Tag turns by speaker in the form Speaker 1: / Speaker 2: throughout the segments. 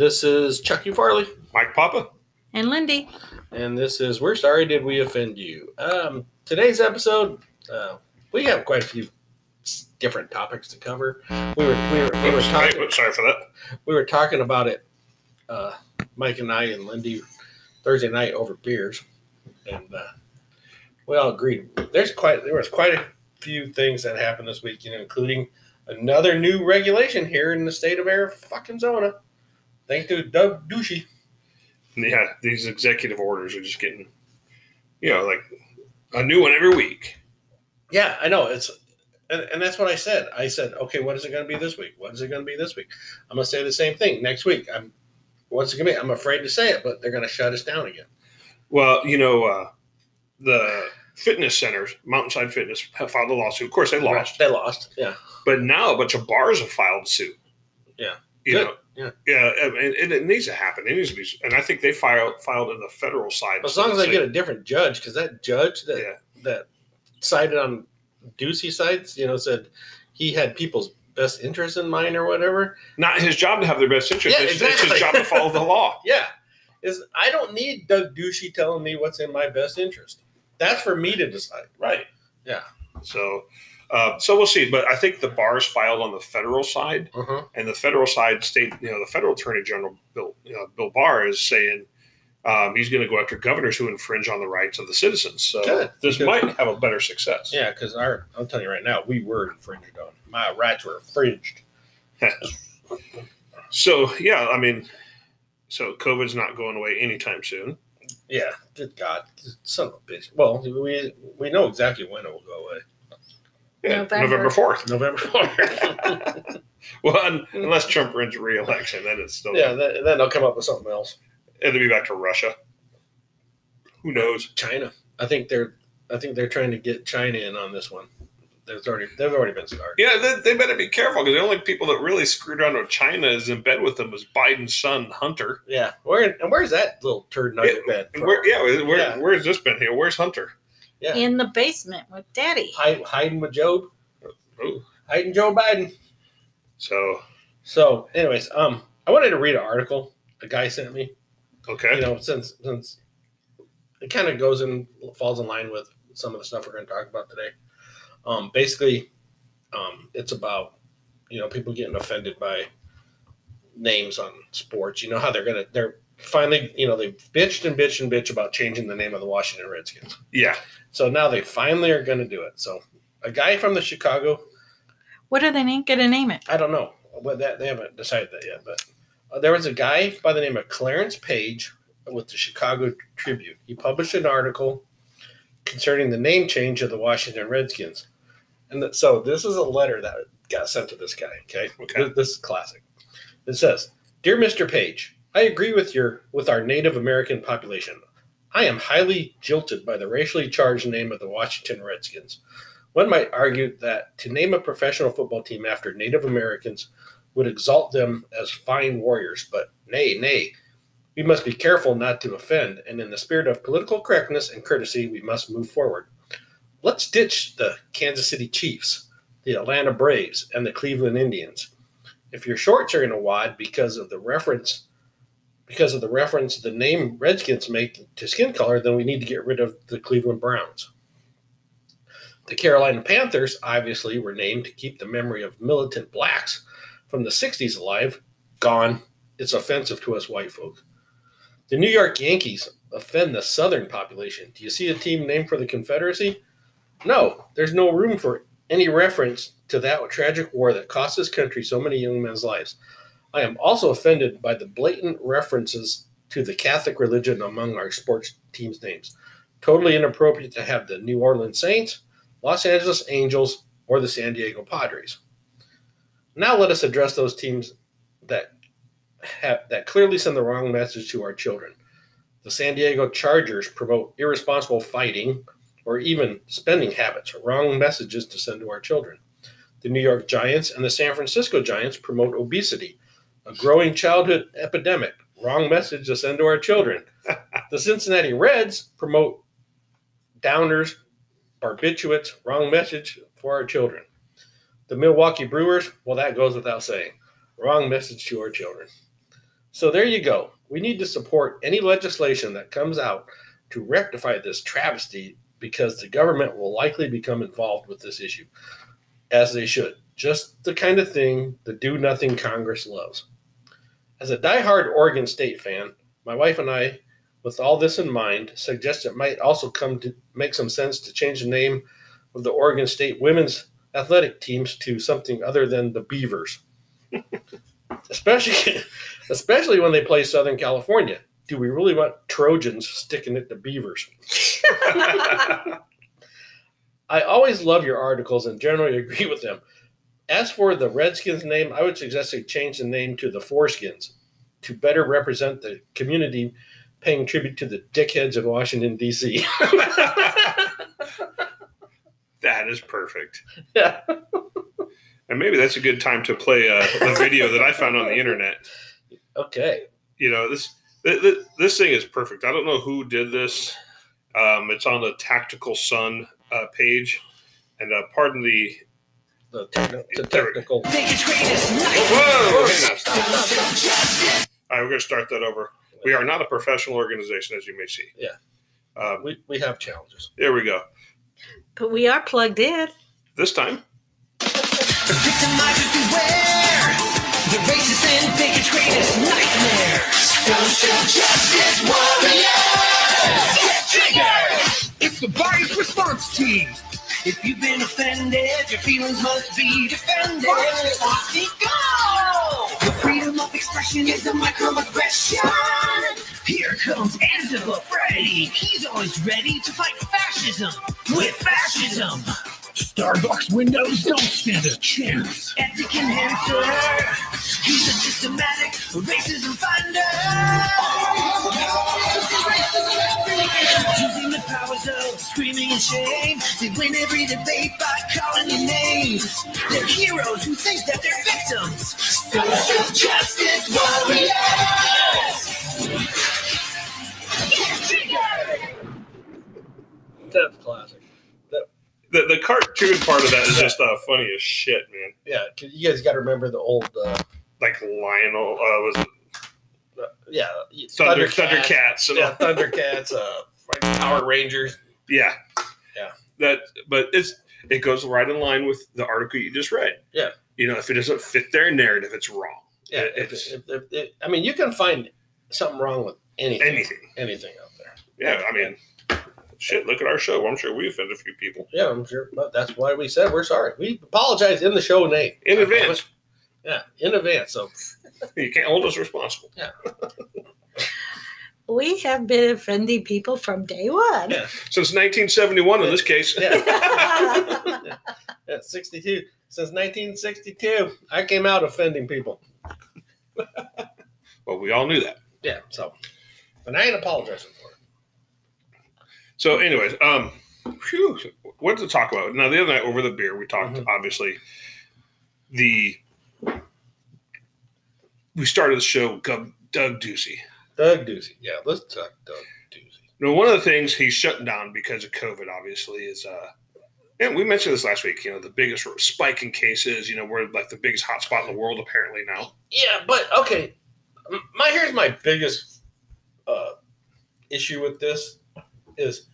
Speaker 1: This is Chucky Farley,
Speaker 2: Mike Papa.
Speaker 3: And Lindy.
Speaker 1: and this is We're Sorry Did We Offend You? Um, today's episode, uh, we have quite a few different topics to cover. We were we were, we were talking
Speaker 2: wait, sorry for that.
Speaker 1: we were talking about it, uh, Mike and I and Lindy Thursday night over beers, and uh, we all agreed. There's quite there was quite a few things that happened this week, you know, including another new regulation here in the state of Arizona. Thank to Doug Ducey.
Speaker 2: Yeah, these executive orders are just getting, you know, like a new one every week.
Speaker 1: Yeah, I know it's. And, and that's what I said. I said, okay, what is it going to be this week? What is it going to be this week? I'm going to say the same thing next week. I'm, what's it going to be? I'm afraid to say it, but they're going to shut us down again.
Speaker 2: Well, you know, uh, the fitness centers, Mountainside Fitness, have filed a lawsuit. Of course, they lost,
Speaker 1: They lost. Yeah.
Speaker 2: but now a bunch of bars have filed suit.
Speaker 1: Yeah.
Speaker 2: You
Speaker 1: Good.
Speaker 2: know,
Speaker 1: Yeah.
Speaker 2: yeah, and, and it needs to happen. It needs to be, and I think they filed filed in the federal side.
Speaker 1: As long as I get a different judge, because that judge that
Speaker 2: yeah,
Speaker 1: that sided on Ducey sides, you know, said he had people's best interest in mind or whatever.
Speaker 2: not his job to have their best interest.
Speaker 1: Yeah,
Speaker 2: it's, it's
Speaker 1: exactly.
Speaker 2: his job to follow the law.
Speaker 1: Yeah, is I don't need Doug Ducey telling me what's in my best interest. That's for me to decide.
Speaker 2: Right.
Speaker 1: Yeah.
Speaker 2: So, uh, so we'll see. But I think the bars filed on the federal side,
Speaker 1: Uh-huh.
Speaker 2: and the federal side state, you know, the federal attorney general Bill you know, Bill Barr is saying um, he's going to go after governors who infringe on the rights of the citizens. So
Speaker 1: Good.
Speaker 2: this
Speaker 1: Good.
Speaker 2: might have a better success.
Speaker 1: Yeah, because our I'm telling you right now, we were infringed on. My rights were infringed.
Speaker 2: so yeah, I mean, so COVID's not going away anytime soon.
Speaker 1: Yeah, good God, son of a bitch. Well, we we know exactly when it will go away.
Speaker 2: Yeah,
Speaker 3: November.
Speaker 2: November fourth.
Speaker 1: November.
Speaker 2: Well, un- unless Trump wins re-election, then it's still
Speaker 1: yeah, then, then they'll come up with something else.
Speaker 2: It'll be back to Russia. Who knows?
Speaker 1: China. I think they're I think they're trying to get China in on this one. There's already they've already been started.
Speaker 2: Yeah, they, they better be careful because the only people that really screwed around with China is in bed with them was Biden's son Hunter.
Speaker 1: Yeah, where and where's that little turd nugget bed?
Speaker 2: And where, yeah, where,
Speaker 1: Yeah.
Speaker 2: where's this been here? Where's Hunter?
Speaker 1: Yeah,
Speaker 3: In the basement with Daddy.
Speaker 1: Hide, hiding with Job,
Speaker 2: Ooh.
Speaker 1: hiding Joe Biden.
Speaker 2: So
Speaker 1: So, anyways, um, I wanted to read an article a guy sent me.
Speaker 2: okay,
Speaker 1: You know, since since it kind of goes and falls in line with some of the stuff we're going to talk about today. Um, basically, um, it's about you know people getting offended by names on sports. You know how they're gonna they're finally you know they bitched and bitched and bitched about changing the name of the Washington Redskins.
Speaker 2: yeah,
Speaker 1: So now they finally are going to do it. So a guy from the Chicago
Speaker 3: What are they going to name it?
Speaker 1: I don't know, but that they haven't decided that yet. But uh, there was a guy by the name of Clarence Page with the Chicago Tribune. He published an article concerning the name change of the Washington Redskins, and th- so this is a letter that got sent to this guy. Okay,
Speaker 2: Okay.
Speaker 1: This, this is classic. It says, "Dear Mr. Page, I agree with your with our Native American population. I am highly jilted by the racially charged name of the Washington Redskins." One might argue that to name a professional football team after Native Americans would exalt them as fine warriors, but nay, nay. We must be careful not to offend, and in the spirit of political correctness and courtesy, we must move forward. Let's ditch the Kansas City Chiefs, the Atlanta Braves, and the Cleveland Indians. If your shorts are in a wad because of the reference because of the reference the name Redskins make to skin color, then we need to get rid of the Cleveland Browns. The Carolina Panthers obviously were named to keep the memory of militant blacks from the 60s alive. Gone. It's offensive to us white folk. The New York Yankees offend the southern population. Do you see a team named for the Confederacy? No, there's no room for any reference to that tragic war that cost this country so many young men's lives. I am also offended by the blatant references to the Catholic religion among our sports teams' names. Totally inappropriate to have the New Orleans Saints, Los Angeles Angels, or the San Diego Padres. Now let us address those teams that have, that clearly send the wrong message to our children. The San Diego Chargers promote irresponsible fighting or even spending habits, wrong messages to send to our children. The New York Giants and the San Francisco Giants promote obesity, a growing childhood epidemic, wrong message to send to our children. the Cincinnati Reds promote downers, barbiturates, wrong message for our children. The Milwaukee Brewers, well, that goes without saying. Wrong message to our children. So there you go. We need to support any legislation that comes out to rectify this travesty because the government will likely become involved with this issue, as they should. Just the kind of thing the do nothing Congress loves. As a die-hard Oregon State fan, my wife and I, with all this in mind, suggest it might also come to make some sense to change the name of the Oregon State women's athletic teams to something other than the Beavers. especially, especially when they play Southern California. Do we really want Trojans sticking it to Beavers? I always love your articles and generally agree with them. As for the Redskins name, I would suggest they change the name to the Foreskins to better represent the community paying tribute to the dickheads of Washington, D.C.
Speaker 2: that is perfect.
Speaker 1: yeah.
Speaker 2: And maybe that's a good time to play a, the video that I found on the internet.
Speaker 1: Okay.
Speaker 2: You know this th- th- this thing is perfect. I don't know who did this. Um, it's on the Tactical Sun uh, page, and uh, pardon the
Speaker 1: The, techni- the technical.
Speaker 2: whoa. hang on. All right, we're going to start that over. We are not a professional organization, as you may see.
Speaker 1: Yeah.
Speaker 2: Um,
Speaker 1: We, we have challenges.
Speaker 2: there we go.
Speaker 3: But we are plugged in.
Speaker 2: This time,
Speaker 4: Victimizers beware. The racist and bigot's greatest nightmare. Social justice warriors. Get triggered. It's the bias response team. If you've been offended, your feelings must be defended. Go. The freedom of expression is a microaggression. Here comes Angela Freddy. He's always ready to fight fascism with fascism. Starbucks windows don't stand a chance. Ethic enhancer. He's a systematic racism finder. Using the powers of screaming and shame. They win every debate by calling your names. They're heroes who think that they're victims. Social justice warriors. Get triggered.
Speaker 1: That's classic.
Speaker 2: the, the cartoon part of that is just uh, funny as shit, man.
Speaker 1: Yeah, 'cause you guys got to remember the old, uh,
Speaker 2: Like Lionel uh, was it
Speaker 1: uh, yeah,
Speaker 2: Thunder
Speaker 1: Thundercats.
Speaker 2: Thundercats
Speaker 1: Yeah, Thundercats, uh, like Power Rangers.
Speaker 2: Yeah.
Speaker 1: Yeah.
Speaker 2: That but it's it goes right in line with the article you just read.
Speaker 1: Yeah.
Speaker 2: You know, if it doesn't fit their narrative, it's wrong.
Speaker 1: Yeah,
Speaker 2: It-
Speaker 1: if,
Speaker 2: it's
Speaker 1: if, if, I mean, you can find something wrong with anything,
Speaker 2: anything.
Speaker 1: anything out there.
Speaker 2: Yeah, I mean shit, look at our show. I'm sure we offend a few people.
Speaker 1: Yeah, I'm sure, but that's why we said we're sorry. We apologize in the show name
Speaker 2: In advance.
Speaker 1: Yeah, in advance. So
Speaker 2: You can't hold us responsible. Yeah.
Speaker 3: we have been offending people from day one.
Speaker 1: Yeah.
Speaker 2: Since 1971 in this case.
Speaker 1: yeah, yeah, 62 since 1962. I came out offending people.
Speaker 2: Well, we all knew that.
Speaker 1: Yeah, so, and I ain't apologizing for it.
Speaker 2: So, anyways, um, phew, what to talk about? Now, the other night over the beer, we talked
Speaker 1: Mhm.
Speaker 2: obviously the we started the show with Doug, Doug Ducey.
Speaker 1: Doug Ducey. Yeah, let's talk Doug Ducey.
Speaker 2: Now, one of the things he's shutting down because of COVID, obviously, is uh, and we mentioned this last week. You know, the biggest spike in cases. You know, we're like the biggest hotspot in the world apparently now.
Speaker 1: Yeah, but okay. My here's my biggest uh, issue with this is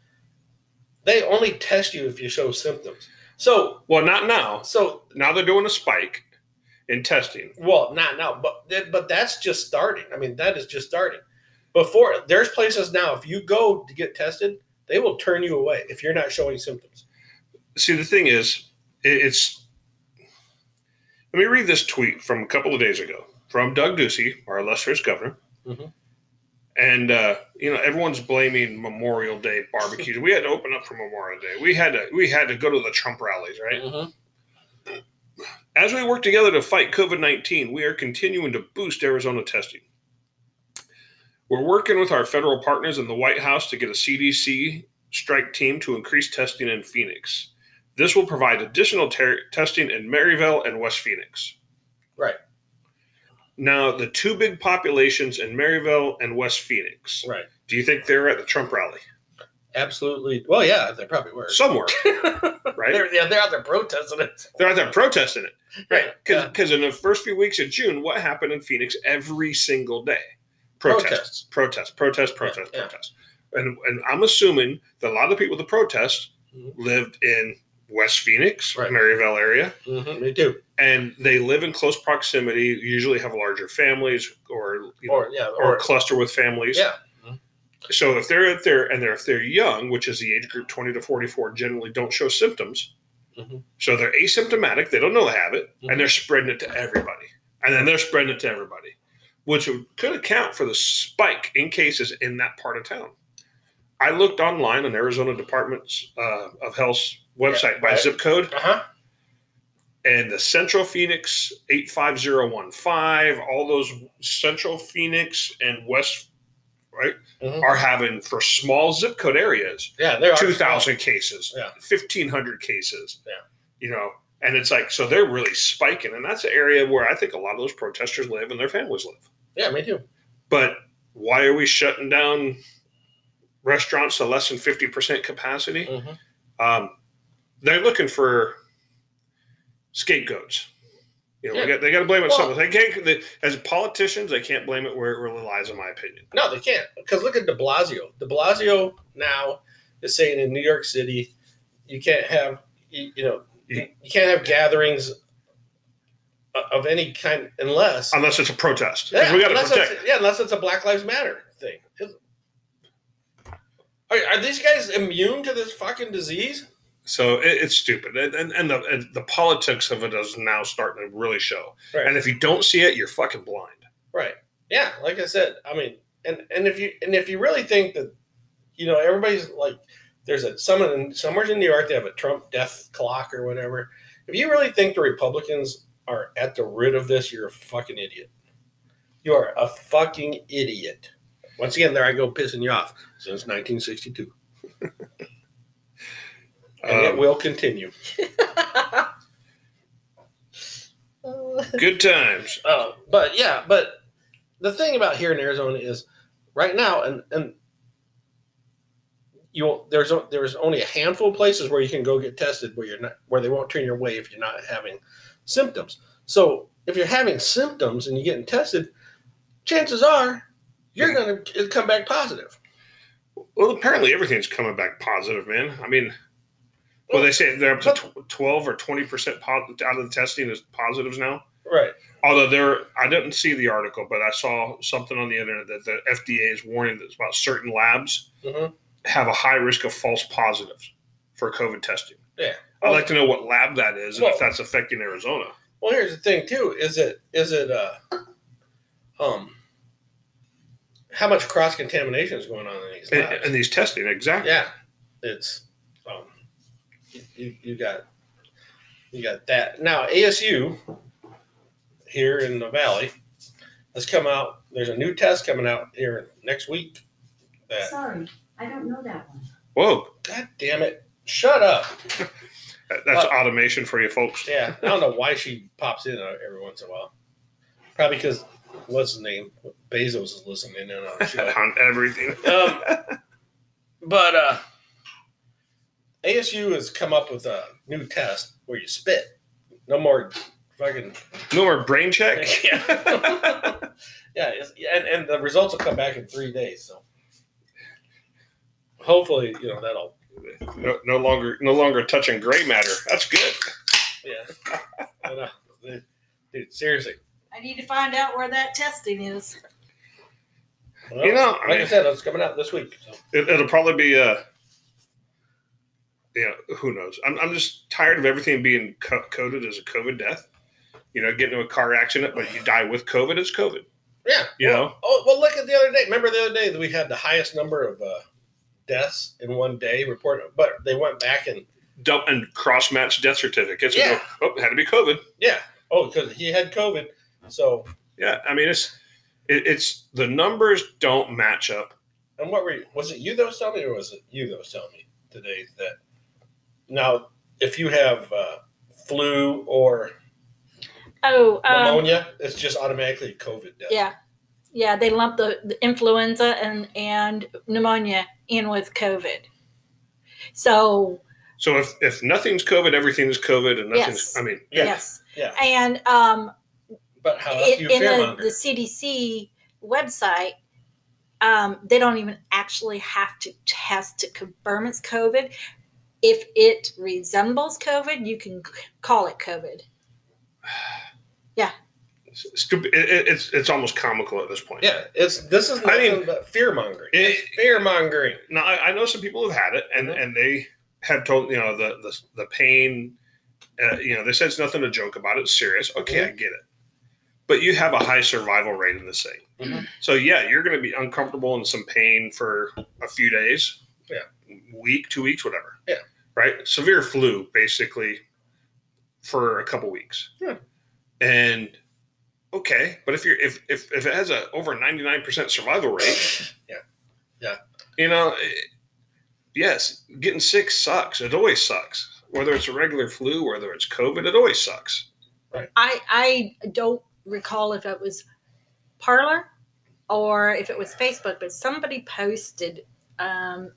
Speaker 1: they only test you if you show symptoms. So
Speaker 2: Well, not now.
Speaker 1: so
Speaker 2: Now they're doing a spike in testing.
Speaker 1: well not now, but but that's just starting. I mean that is just starting. Before there's places now if you go to get tested, they will turn you away if you're not showing symptoms.
Speaker 2: See, the thing is, it's. Let me read this tweet from a couple of days ago from Doug Ducey, our illustrious governor.
Speaker 1: Mhm.
Speaker 2: And uh, you know, everyone's blaming Memorial Day barbecues. we had to open up for Memorial Day. We had to we had to go to the Trump rallies, right?
Speaker 1: Mm-hmm.
Speaker 2: As we work together to fight COVID 19, we are continuing to boost Arizona testing. We're working with our federal partners in the White House to get a CDC strike team to increase testing in Phoenix. This will provide additional ter- testing in Maryvale and West Phoenix.
Speaker 1: Right.
Speaker 2: Now, the two big populations in Maryvale and West Phoenix,
Speaker 1: Right.
Speaker 2: do you think they're at the Trump rally?
Speaker 1: Absolutely. Well, yeah, they probably were.
Speaker 2: somewhere, right?
Speaker 1: They're, yeah, they're out there protesting it.
Speaker 2: They're out there protesting it, right?
Speaker 1: Yeah.
Speaker 2: Because in the first few weeks of June, what happened in Phoenix every single day? Protests, protests, protests, protests,
Speaker 1: Yeah, yeah.
Speaker 2: protests. And and I'm assuming that a lot of the people that protest
Speaker 1: Mhm.
Speaker 2: lived in West Phoenix,
Speaker 1: Right.
Speaker 2: Maryvale area,
Speaker 1: Mm-hmm, they do.
Speaker 2: and they live in close proximity. Usually have larger families, or you know,
Speaker 1: Or yeah,
Speaker 2: or,
Speaker 1: or,
Speaker 2: cluster with families.
Speaker 1: yeah.
Speaker 2: So if they're out there and they're if they're young, which is the age group 20 to 44, generally don't show symptoms.
Speaker 1: Mhm.
Speaker 2: So they're asymptomatic, they don't know they have it,
Speaker 1: Mhm.
Speaker 2: and they're spreading it to everybody. And then they're spreading it to everybody, which could account for the spike in cases in that part of town. I looked online on Arizona Departments uh, of Health's website by
Speaker 1: right.
Speaker 2: zip code,
Speaker 1: Uh huh.
Speaker 2: and the Central Phoenix 85015, all those Central Phoenix and West
Speaker 1: Mhm.
Speaker 2: are having for small zip code areas
Speaker 1: Yeah, they are
Speaker 2: 2,000 cases,
Speaker 1: Yeah.
Speaker 2: 1,500 cases.
Speaker 1: Yeah.
Speaker 2: You know, and it's like, so they're really spiking. And that's an area where I think a lot of those protesters live and their families live.
Speaker 1: Yeah, me too.
Speaker 2: But why are we shutting down restaurants to less than 50% capacity?
Speaker 1: Mhm.
Speaker 2: Um, they're looking for scapegoats. You know,
Speaker 1: Yeah.
Speaker 2: got, they got to blame it
Speaker 1: Well-
Speaker 2: someone. They can't, they, as politicians, they can't blame it where it really lies, in my opinion.
Speaker 1: No, they can't. Because look at De Blasio. De Blasio now is saying in New York City, you can't have you, you know you, you can't have gatherings of any kind unless
Speaker 2: Unless it's a protest.
Speaker 1: yeah,
Speaker 2: we got to
Speaker 1: unless
Speaker 2: protect.
Speaker 1: it's, yeah unless it's a Black Lives Matter thing. Are, are these guys immune to this fucking disease?
Speaker 2: So it, it's stupid, and and, and, the, and the politics of it is now starting to really show.
Speaker 1: Right.
Speaker 2: And if you don't see it, you're fucking blind.
Speaker 1: Right. Yeah, like I said, I mean, and and if you and if you really think that, you know, everybody's like, there's a someone in, somewhere in New York they have a Trump death clock or whatever. If you really think the Republicans are at the root of this, you're a fucking idiot. You are a fucking idiot. Once again, there I go pissing you off since 1962, and it
Speaker 2: Um,
Speaker 1: will continue.
Speaker 2: Good times.
Speaker 1: Uh, but yeah, but the thing about here in Arizona is right now, and and you there's there's only a handful of places where you can go get tested where you're not where they won't turn your way if you're not having symptoms. So if you're having symptoms and you're getting tested, chances are you're going to come back positive.
Speaker 2: Well, apparently everything's coming back positive, man. I mean, well, they say they're up to tw- twelve or twenty percent out of the testing is positives now.
Speaker 1: Right.
Speaker 2: Although there, I didn't see the article, but I saw something on the internet that the FDA is warning that about certain labs
Speaker 1: Mhm.
Speaker 2: have a high risk of false positives for COVID testing.
Speaker 1: Yeah.
Speaker 2: I'd like to know what lab that is and
Speaker 1: Well-
Speaker 2: if that's affecting Arizona.
Speaker 1: Well, here's the thing too: is it is it uh um how much cross contamination is going on in these labs?
Speaker 2: and these testing, exactly.
Speaker 1: yeah, it's you- you, you got you got that now. ASU here in the valley has come out. There's a new test coming out here next week. That
Speaker 5: Sorry, I don't know that one.
Speaker 2: Whoa,
Speaker 1: God damn it! Shut up.
Speaker 2: that's
Speaker 1: Uh,
Speaker 2: automation for you folks.
Speaker 1: Yeah, I don't know why she pops in every once in a while. Probably because what's his name? Bezos is listening in on the show.
Speaker 2: on everything.
Speaker 1: um, but uh, ASU has come up with a new test where you spit. No more fucking
Speaker 2: No more brain check.
Speaker 1: yeah, yeah, and and the results will come back in three days. So hopefully, you know that'll
Speaker 2: No, no longer, no longer touching gray matter. That's good.
Speaker 1: yeah. I know. Dude, seriously.
Speaker 3: I need to find out where that testing is.
Speaker 1: Well,
Speaker 2: You know,
Speaker 1: like I
Speaker 2: mean-
Speaker 1: said, it's coming out this week. So.
Speaker 2: It, it'll probably be uh Yeah, who knows? I'm, I'm just tired of everything being co- coded as a COVID death. You know, get into a car accident, but you die with COVID. It's COVID.
Speaker 1: Yeah.
Speaker 2: You
Speaker 1: well,
Speaker 2: know?
Speaker 1: Oh, well, look at the other day. Remember the other day that we had the highest number of uh, deaths in one day reported, but they went back and
Speaker 2: Dump and cross match death certificates.
Speaker 1: Yeah.
Speaker 2: And go, oh, it had to be COVID.
Speaker 1: yeah, oh, because he had COVID. So,
Speaker 2: Yeah, I mean it's it, it's the numbers don't match up.
Speaker 1: and what were you, was it you that was telling me, or was it you that was telling me today that now if you have uh, flu or
Speaker 3: Oh, um,
Speaker 1: pneumonia, it's just automatically COVID death.
Speaker 3: yeah, yeah. They lump the, the influenza and and pneumonia in with COVID. So
Speaker 2: So if if nothing's COVID, everything's COVID, and nothing's.
Speaker 3: Yes.
Speaker 2: I mean,
Speaker 1: Yeah.
Speaker 3: yes,
Speaker 1: Yeah.
Speaker 3: and um,
Speaker 1: But how else
Speaker 3: i-
Speaker 1: do you
Speaker 3: in the, the CDC website, um, they don't even actually have to test to confirm it's COVID. If it resembles COVID, you can call it COVID. Yeah.
Speaker 2: Stupid. It, it- it's it's almost comical at this point.
Speaker 1: yeah, it's this is
Speaker 2: I
Speaker 1: nothing
Speaker 2: mean,
Speaker 1: but fear mongering.
Speaker 2: it-
Speaker 1: Fear mongering.
Speaker 2: Now I, I know some people have had it, and
Speaker 1: Mhm.
Speaker 2: and they have told you know the the the pain. Uh, you know, they said it's nothing to joke about. It's serious. Okay, I get it. But you have a high survival rate in this thing.
Speaker 1: Mhm.
Speaker 2: So yeah, you're going to be uncomfortable and some pain for a few days.
Speaker 1: Yeah.
Speaker 2: Week, two weeks, whatever.
Speaker 1: Yeah.
Speaker 2: Right. Severe flu, basically, for a couple weeks.
Speaker 1: Yeah.
Speaker 2: And okay, but if you're if if if it has a over ninety nine percent survival rate,
Speaker 1: Yeah. Yeah.
Speaker 2: you know, it- yes, getting sick sucks. It always sucks. Whether it's a regular flu, whether it's COVID, it always sucks.
Speaker 3: I I don't recall if it was Parler or if it was Facebook, but somebody posted um,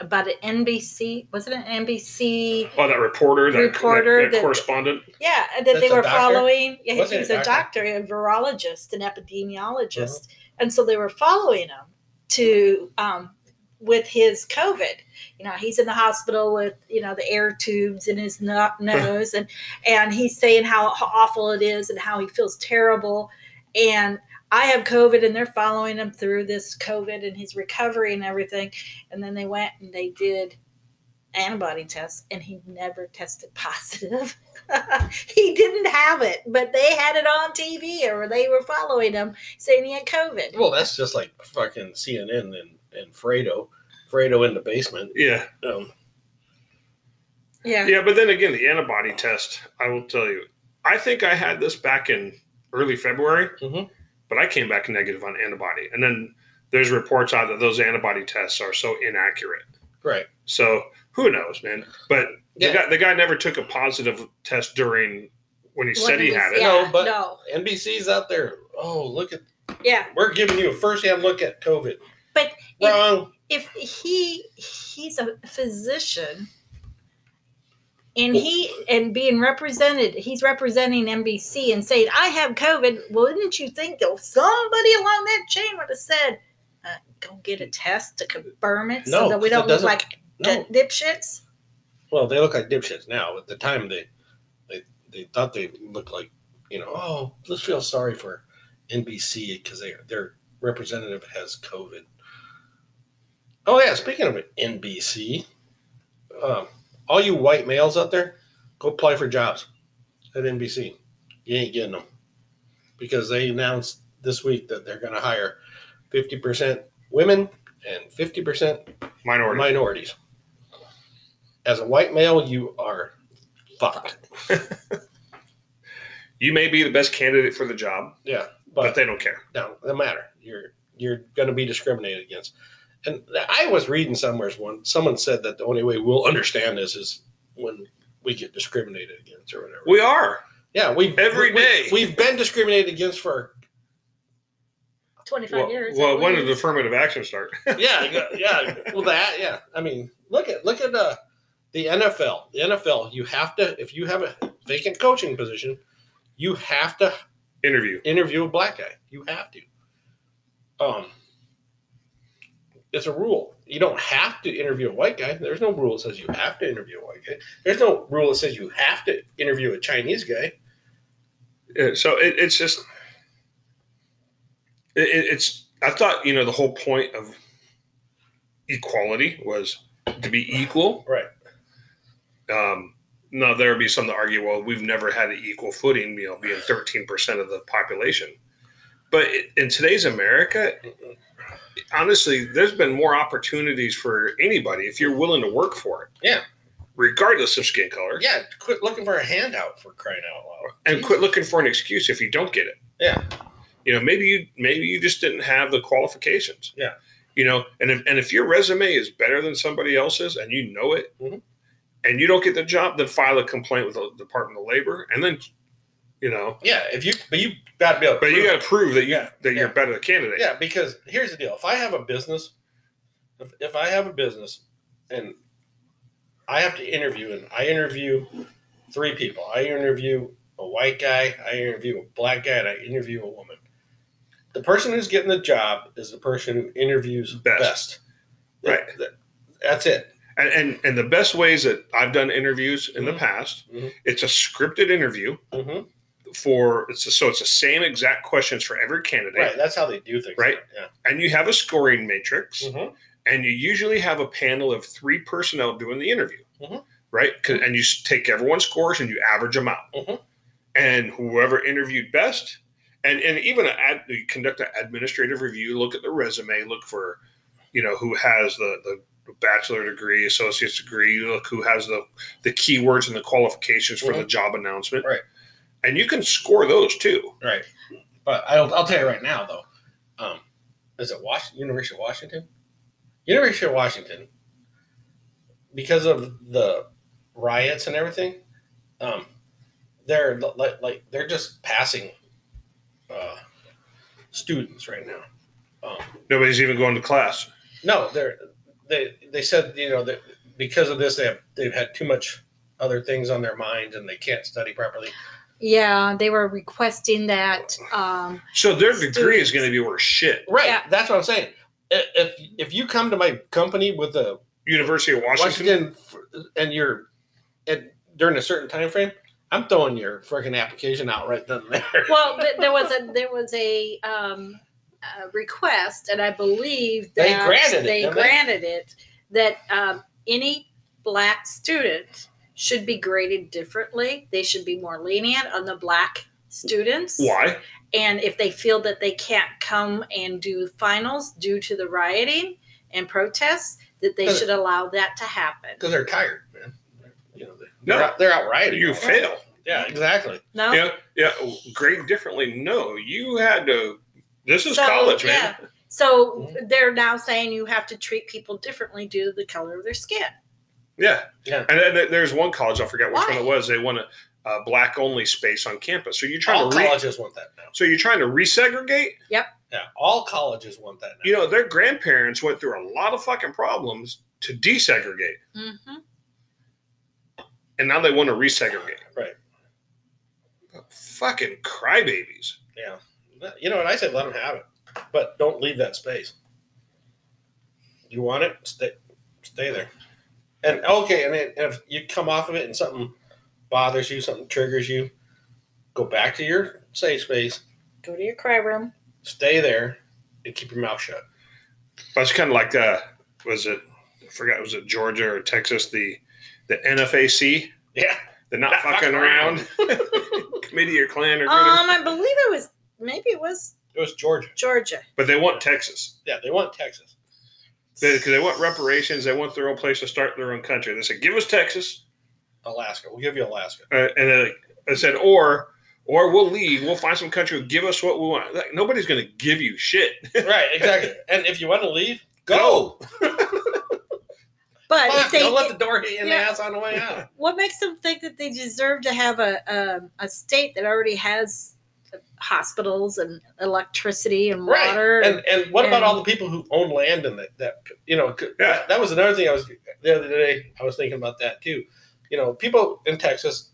Speaker 3: about an NBC. Was it an NBC?
Speaker 2: Oh, that reporter, that,
Speaker 3: Reporter
Speaker 2: that, that
Speaker 3: that-
Speaker 2: correspondent.
Speaker 3: Yeah, that
Speaker 1: That's
Speaker 3: they were following. Yeah,
Speaker 1: Was
Speaker 3: he
Speaker 1: he
Speaker 3: was
Speaker 1: a
Speaker 3: a
Speaker 1: doctor?
Speaker 3: doctor, a virologist, an epidemiologist,
Speaker 1: Uh-huh.
Speaker 3: and so they were following him to um, with his COVID. You know, he's in the hospital with you know the air tubes in his no- nose, and and he's saying how, how awful it is and how he feels terrible, and. I have COVID, and they're following him through this COVID and his recovery and everything. And then they went and they did antibody tests, and he never tested positive. he didn't have it, but they had it on TV or they were following him saying he had COVID.
Speaker 1: Well, that's just like fucking CNN and, and Fredo. Fredo in the basement.
Speaker 2: Yeah,
Speaker 1: Um,
Speaker 3: Yeah.
Speaker 2: yeah. But then again, the antibody test. I will tell you, I think I had this back in early February,
Speaker 1: Mhm.
Speaker 2: But I came back negative on antibody, and then there's reports out that those antibody tests are so inaccurate.
Speaker 1: right.
Speaker 2: So who knows, man? But the guy, the guy never took a positive test during when he said
Speaker 3: When
Speaker 2: he
Speaker 3: was-
Speaker 2: had it.
Speaker 3: Yeah,
Speaker 1: No, but-
Speaker 3: no.
Speaker 1: NBC's out there. Oh, look at.
Speaker 3: Yeah.
Speaker 1: We're giving you a first hand look at COVID.
Speaker 3: But if, if he he's a physician and he and being represented he's representing NBC and saying I have COVID, wouldn't you think that somebody along that chain would have said, uh, "Go get a test to confirm it,
Speaker 1: No,
Speaker 3: so that we don't look like
Speaker 1: No.
Speaker 3: dipshits"?
Speaker 1: Well, they look like dipshits now. At the time, they they, they thought they looked like, you know, oh, let's feel sorry for NBC because they, their representative has COVID. Oh, yeah. Speaking of NBC, um, all you white males out there, go apply for jobs at NBC. You ain't getting them because they announced this week that they're going to hire 50% women and 50%
Speaker 2: Minority.
Speaker 1: minorities. As a white male, you are fucked.
Speaker 2: you may be the best candidate for the job,
Speaker 1: Yeah,
Speaker 2: but,
Speaker 1: but
Speaker 2: they don't care.
Speaker 1: no, it doesn't matter. You're you're going to be discriminated against. And I was reading somewhere one someone said that the only way we'll understand this is when we get discriminated against or whatever.
Speaker 2: We are.
Speaker 1: yeah, we
Speaker 2: Every
Speaker 1: we,
Speaker 2: day.
Speaker 1: we've been discriminated against for
Speaker 3: Twenty five
Speaker 2: Well,
Speaker 3: years.
Speaker 2: well when did
Speaker 3: least.
Speaker 2: affirmative action start?
Speaker 1: yeah yeah, yeah well that yeah. I mean look at look at uh, the NFL. The NFL you have to if you have a vacant coaching position, you have to
Speaker 2: Interview.
Speaker 1: interview a black guy. You have to. Um, it's a rule. You don't have to interview a white guy. There's no rule that says you have to interview a white guy. There's no rule that says you have to interview a Chinese guy.
Speaker 2: Yeah, so it, it's just it, it- it's i thought you know the whole point of equality was to be equal
Speaker 1: Right.
Speaker 2: um now there would be some that argue well we've never had an equal footing you know being 13% of the population but in today's america honestly there's been more opportunities for anybody if you're willing to work for it
Speaker 1: Yeah.
Speaker 2: regardless of skin color
Speaker 1: Yeah, quit looking for a handout for crying out loud.
Speaker 2: and quit looking for an excuse if you don't get it.
Speaker 1: Yeah.
Speaker 2: You know, maybe you maybe you just didn't have the qualifications.
Speaker 1: Yeah.
Speaker 2: You know, and if and if your resume is better than somebody else's and you know it,
Speaker 1: Mhm.
Speaker 2: and you don't get the job, then file a complaint with the Department of Labor, and then, you know,
Speaker 1: Yeah, if you but you got to be able. To
Speaker 2: but you
Speaker 1: prove
Speaker 2: got to prove that you
Speaker 1: Yeah,
Speaker 2: that you're
Speaker 1: yeah.
Speaker 2: better the candidate.
Speaker 1: Yeah, because here's the deal. If I have a business, if, if I have a business and I have to interview, and I interview three people. I interview a white guy, I interview a black guy, and I interview a woman. The person who's getting the job is the person who interviews
Speaker 2: Best.
Speaker 1: best.
Speaker 2: Right.
Speaker 1: That- That's it.
Speaker 2: And, and and the best ways that I've done interviews in the
Speaker 1: Mhm.
Speaker 2: past,
Speaker 1: Mhm.
Speaker 2: it's a scripted interview
Speaker 1: hmm
Speaker 2: for it's so it's the same exact questions for every candidate,
Speaker 1: Right. That's how they do things.
Speaker 2: Right.
Speaker 1: Yeah.
Speaker 2: and you have a scoring matrix,
Speaker 1: Mhm.
Speaker 2: and you usually have a panel of three personnel doing the interview,
Speaker 1: Mhm.
Speaker 2: right? And you take everyone's scores and you average them out,
Speaker 1: Mhm.
Speaker 2: and whoever interviewed best, and and even a, ad, you conduct an administrative review, look at the resume, look for, you know, who has the the bachelor degree, associate's degree, look who has the the keywords and the qualifications for the job announcement,
Speaker 1: Right.
Speaker 2: And you can score those too.
Speaker 1: Right. But I'll, I'll tell you right now, though. Um, is it Was- University of Washington? University of Washington, because of the riots and everything, um, they're like, like they're just passing uh, students right now. Um,
Speaker 2: Nobody's even going to class.
Speaker 1: no, they're they they said you know that because of this they have they've had too much other things on their minds and they can't study properly.
Speaker 3: Yeah, they were requesting that. Um,
Speaker 2: So their degree is going to be worth shit.
Speaker 1: Right.
Speaker 3: Yeah.
Speaker 1: That's what I'm saying. I- If if you come to my company with a
Speaker 2: University of Washington.
Speaker 1: Washington, f- and you're at, during a certain time frame, I'm throwing your freaking application out right then and there.
Speaker 3: well, th- there was a there was a, um, a request, and I believe
Speaker 1: They granted it,
Speaker 3: they
Speaker 1: didn't they?
Speaker 3: granted it that um, any black student should be graded differently. They should be more lenient on the black students.
Speaker 2: Why?
Speaker 3: And if they feel that they can't come and do finals due to the rioting and protests, that they should allow that to happen.
Speaker 1: Because they're tired, man. You know, they're,
Speaker 2: No.
Speaker 1: out, they're out rioting.
Speaker 2: You fail.
Speaker 1: Yeah, exactly.
Speaker 3: No.
Speaker 2: Yeah, yeah. Grade differently. No, you had to. This is
Speaker 3: So,
Speaker 2: college, man.
Speaker 3: yeah. So
Speaker 1: Mm-hmm.
Speaker 3: they're now saying you have to treat people differently due to the color of their skin.
Speaker 2: Yeah,
Speaker 1: Yeah.
Speaker 2: And then there's one college I forget which
Speaker 3: Why?
Speaker 2: one it was. They want a, a black only space on campus. So you're trying
Speaker 1: All
Speaker 2: to re-
Speaker 1: colleges want that now.
Speaker 2: so you're trying to resegregate. Yep.
Speaker 1: Yeah, all colleges want that now.
Speaker 2: You know, their grandparents went through a lot of fucking problems to desegregate,
Speaker 3: Mm-hmm.
Speaker 2: and now they want to resegregate.
Speaker 1: Right.
Speaker 2: Fucking crybabies.
Speaker 1: yeah. You know what I said? Let them have it, but don't leave that space. You want it? Stay, stay there. And okay, and then if you come off of it and something bothers you, something triggers you, go back to your safe space,
Speaker 3: Go to your cry room.
Speaker 1: stay there, and keep your mouth shut.
Speaker 2: That's kind of like uh was it I forgot was it Georgia or Texas the the NFAC
Speaker 1: Yeah,
Speaker 2: the not,
Speaker 1: Not
Speaker 2: fucking
Speaker 1: fucking
Speaker 2: around committee or clan or
Speaker 3: um, I believe it was maybe it was
Speaker 1: it was Georgia.
Speaker 3: Georgia.
Speaker 2: but they want Texas
Speaker 1: Yeah, they want Texas.
Speaker 2: Because they, want reparations they want their own place to start their own country they said give us Texas
Speaker 1: Alaska. We'll give you Alaska.
Speaker 2: uh, and then they said or or we'll leave we'll find some country who give us what we want like, nobody's gonna give you shit
Speaker 1: right, exactly. and if you want to leave, go.
Speaker 3: But
Speaker 1: Fuck,
Speaker 3: they,
Speaker 1: don't let the door hit you in
Speaker 3: Yeah.
Speaker 1: the ass on the way out.
Speaker 3: what makes them think that they deserve to have a um, a state that already has hospitals and electricity and
Speaker 1: Right.
Speaker 3: water?
Speaker 1: And and what about all the people who own land and that that you know
Speaker 2: Yeah.
Speaker 1: that, that was another thing I was the other day I was thinking about that too. You know, people in Texas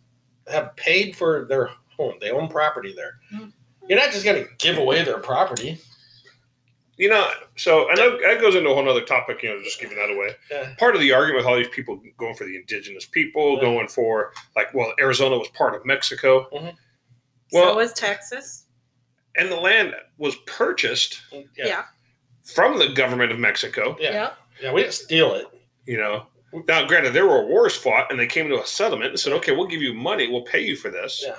Speaker 1: have paid for their home. They own property there.
Speaker 3: Mhm.
Speaker 1: You're not just going to give away their property.
Speaker 2: you know so and that, that goes into a whole other topic you know just giving that away
Speaker 1: Yeah.
Speaker 2: part of the argument with all these people going for the indigenous people
Speaker 1: Yeah.
Speaker 2: going for like well arizona was part of mexico
Speaker 3: so
Speaker 2: well-
Speaker 3: was Texas.
Speaker 2: and the land was purchased
Speaker 1: Yeah.
Speaker 3: Yeah.
Speaker 1: Yeah.
Speaker 2: from the government of mexico
Speaker 1: Yeah. Yeah. We didn't steal it.
Speaker 2: you know now granted there were wars fought and they came to a settlement and said okay we'll give you money we'll pay you for this
Speaker 1: Yeah.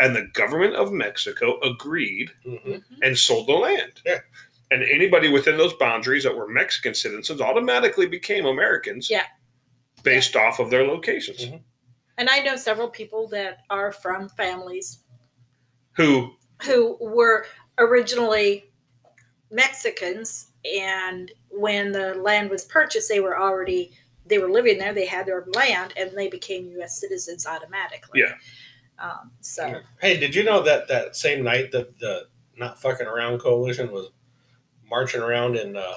Speaker 2: and the government of mexico agreed
Speaker 1: hmm
Speaker 2: and sold the land
Speaker 1: Yeah.
Speaker 2: and anybody within those boundaries that were mexican citizens automatically became americans
Speaker 3: Yeah.
Speaker 2: based off of their locations
Speaker 1: Mhm.
Speaker 3: And I know several people that are from families
Speaker 2: who
Speaker 3: who were originally Mexicans, and when the land was purchased, they were already they were living there. They had their land, and they became U.S. citizens automatically.
Speaker 2: Yeah.
Speaker 3: Um, so
Speaker 1: Hey, did you know that that same night that the Not Fucking Around coalition was marching around in uh,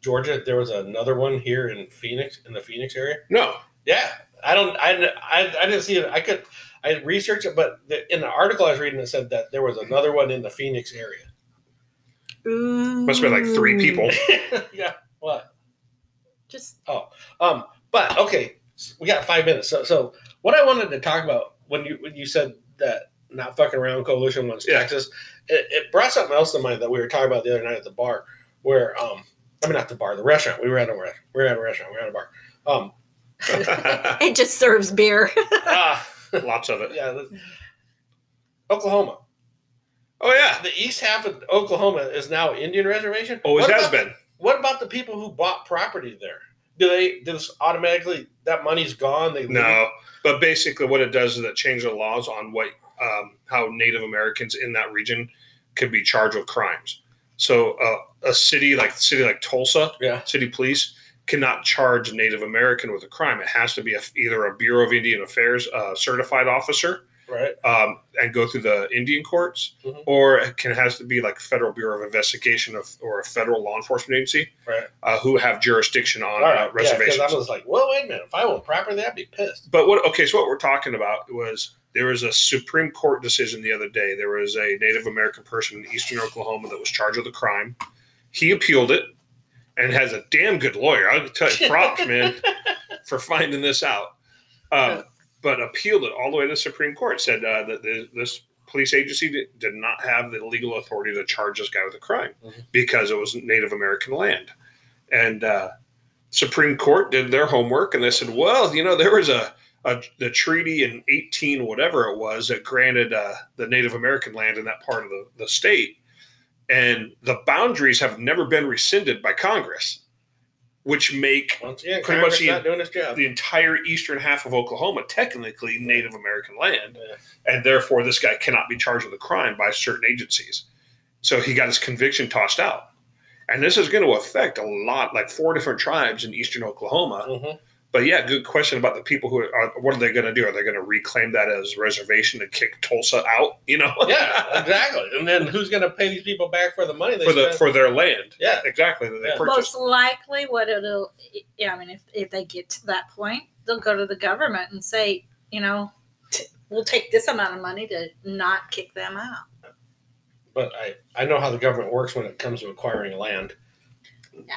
Speaker 1: Georgia, there was another one here in Phoenix, in the Phoenix area?
Speaker 2: no
Speaker 1: Yeah, I don't. I, I, I didn't see it. I could. I researched it, but the, in the article I was reading, it said that there was another one in the Phoenix area.
Speaker 2: Must have been like three people.
Speaker 1: yeah. What?
Speaker 3: Just Oh.
Speaker 1: Um. But okay, s- we got five minutes. So, so what I wanted to talk about when you when you said that not fucking around coalition wants
Speaker 2: Yeah.
Speaker 1: Texas, it, it brought something else to mind that we were talking about the other night at the bar, where um, I mean not the bar, the restaurant. We were at a we were at a restaurant. We were at a bar. Um.
Speaker 3: it just serves beer.
Speaker 1: ah.
Speaker 2: Lots of it.
Speaker 1: yeah. Oklahoma.
Speaker 2: Oh yeah.
Speaker 1: The east half of Oklahoma is now Indian reservation.
Speaker 2: Always
Speaker 1: What
Speaker 2: has been.
Speaker 1: What about the people who bought property there? Do they does automatically that money's gone? They leave?
Speaker 2: No, but basically, what it does is it changes the laws on what um, how Native Americans in that region could be charged with crimes. So, uh, a city like city like Tulsa,
Speaker 1: Yeah.
Speaker 2: city police cannot charge a Native American with a crime. It has to be a, either a Bureau of Indian Affairs uh, certified officer
Speaker 1: Right.
Speaker 2: um, and go through the Indian courts,
Speaker 1: Mhm.
Speaker 2: or it can has to be like Federal Bureau of Investigation of, or a federal law enforcement agency
Speaker 1: Right.
Speaker 2: uh, who have jurisdiction on
Speaker 1: right.
Speaker 2: uh, reservations.
Speaker 1: because I was like, well, wait a minute. If I own property, I'd be pissed.
Speaker 2: But what? Okay, so what we're talking about was there was a Supreme Court decision the other day. There was a Native American person in eastern Oklahoma that was charged with a crime. He appealed it and has a damn good lawyer. I'll tell you, props, man, for finding this out. Um, but appealed it all the way to the Supreme Court. Said uh, that the, this police agency did, did not have the legal authority to charge this guy with a crime
Speaker 1: Mhm.
Speaker 2: because it was Native American land. And uh, Supreme Court did their homework and they said, well, you know, there was a, a the treaty in 18 whatever it was that granted uh, the Native American land in that part of the, the state, and the boundaries have never been rescinded by Congress, which make
Speaker 1: Once again,
Speaker 2: Pretty
Speaker 1: Congress
Speaker 2: much the- the entire eastern half of Oklahoma technically Native American land,
Speaker 1: Yeah.
Speaker 2: and therefore this guy cannot be charged with a crime by certain agencies. So he got his conviction tossed out. And this is going to affect a lot, like four different tribes in eastern Oklahoma.
Speaker 1: Mhm.
Speaker 2: But yeah, good question about the people who are. What are they going to do? Are they going to reclaim that as reservation to kick Tulsa out? You know,
Speaker 1: Yeah, exactly. And then who's going to pay these people back for the money they
Speaker 2: for the
Speaker 1: spent?
Speaker 2: for their land.
Speaker 1: Yeah.
Speaker 2: exactly. That they
Speaker 1: Yeah.
Speaker 2: purchased.
Speaker 3: Most likely, what it'll, yeah, I mean, if, if they get to that point, they'll go to the government and say, you know, t- we'll take this amount of money to not kick them out.
Speaker 1: but I, I know how the government works when it comes to acquiring land.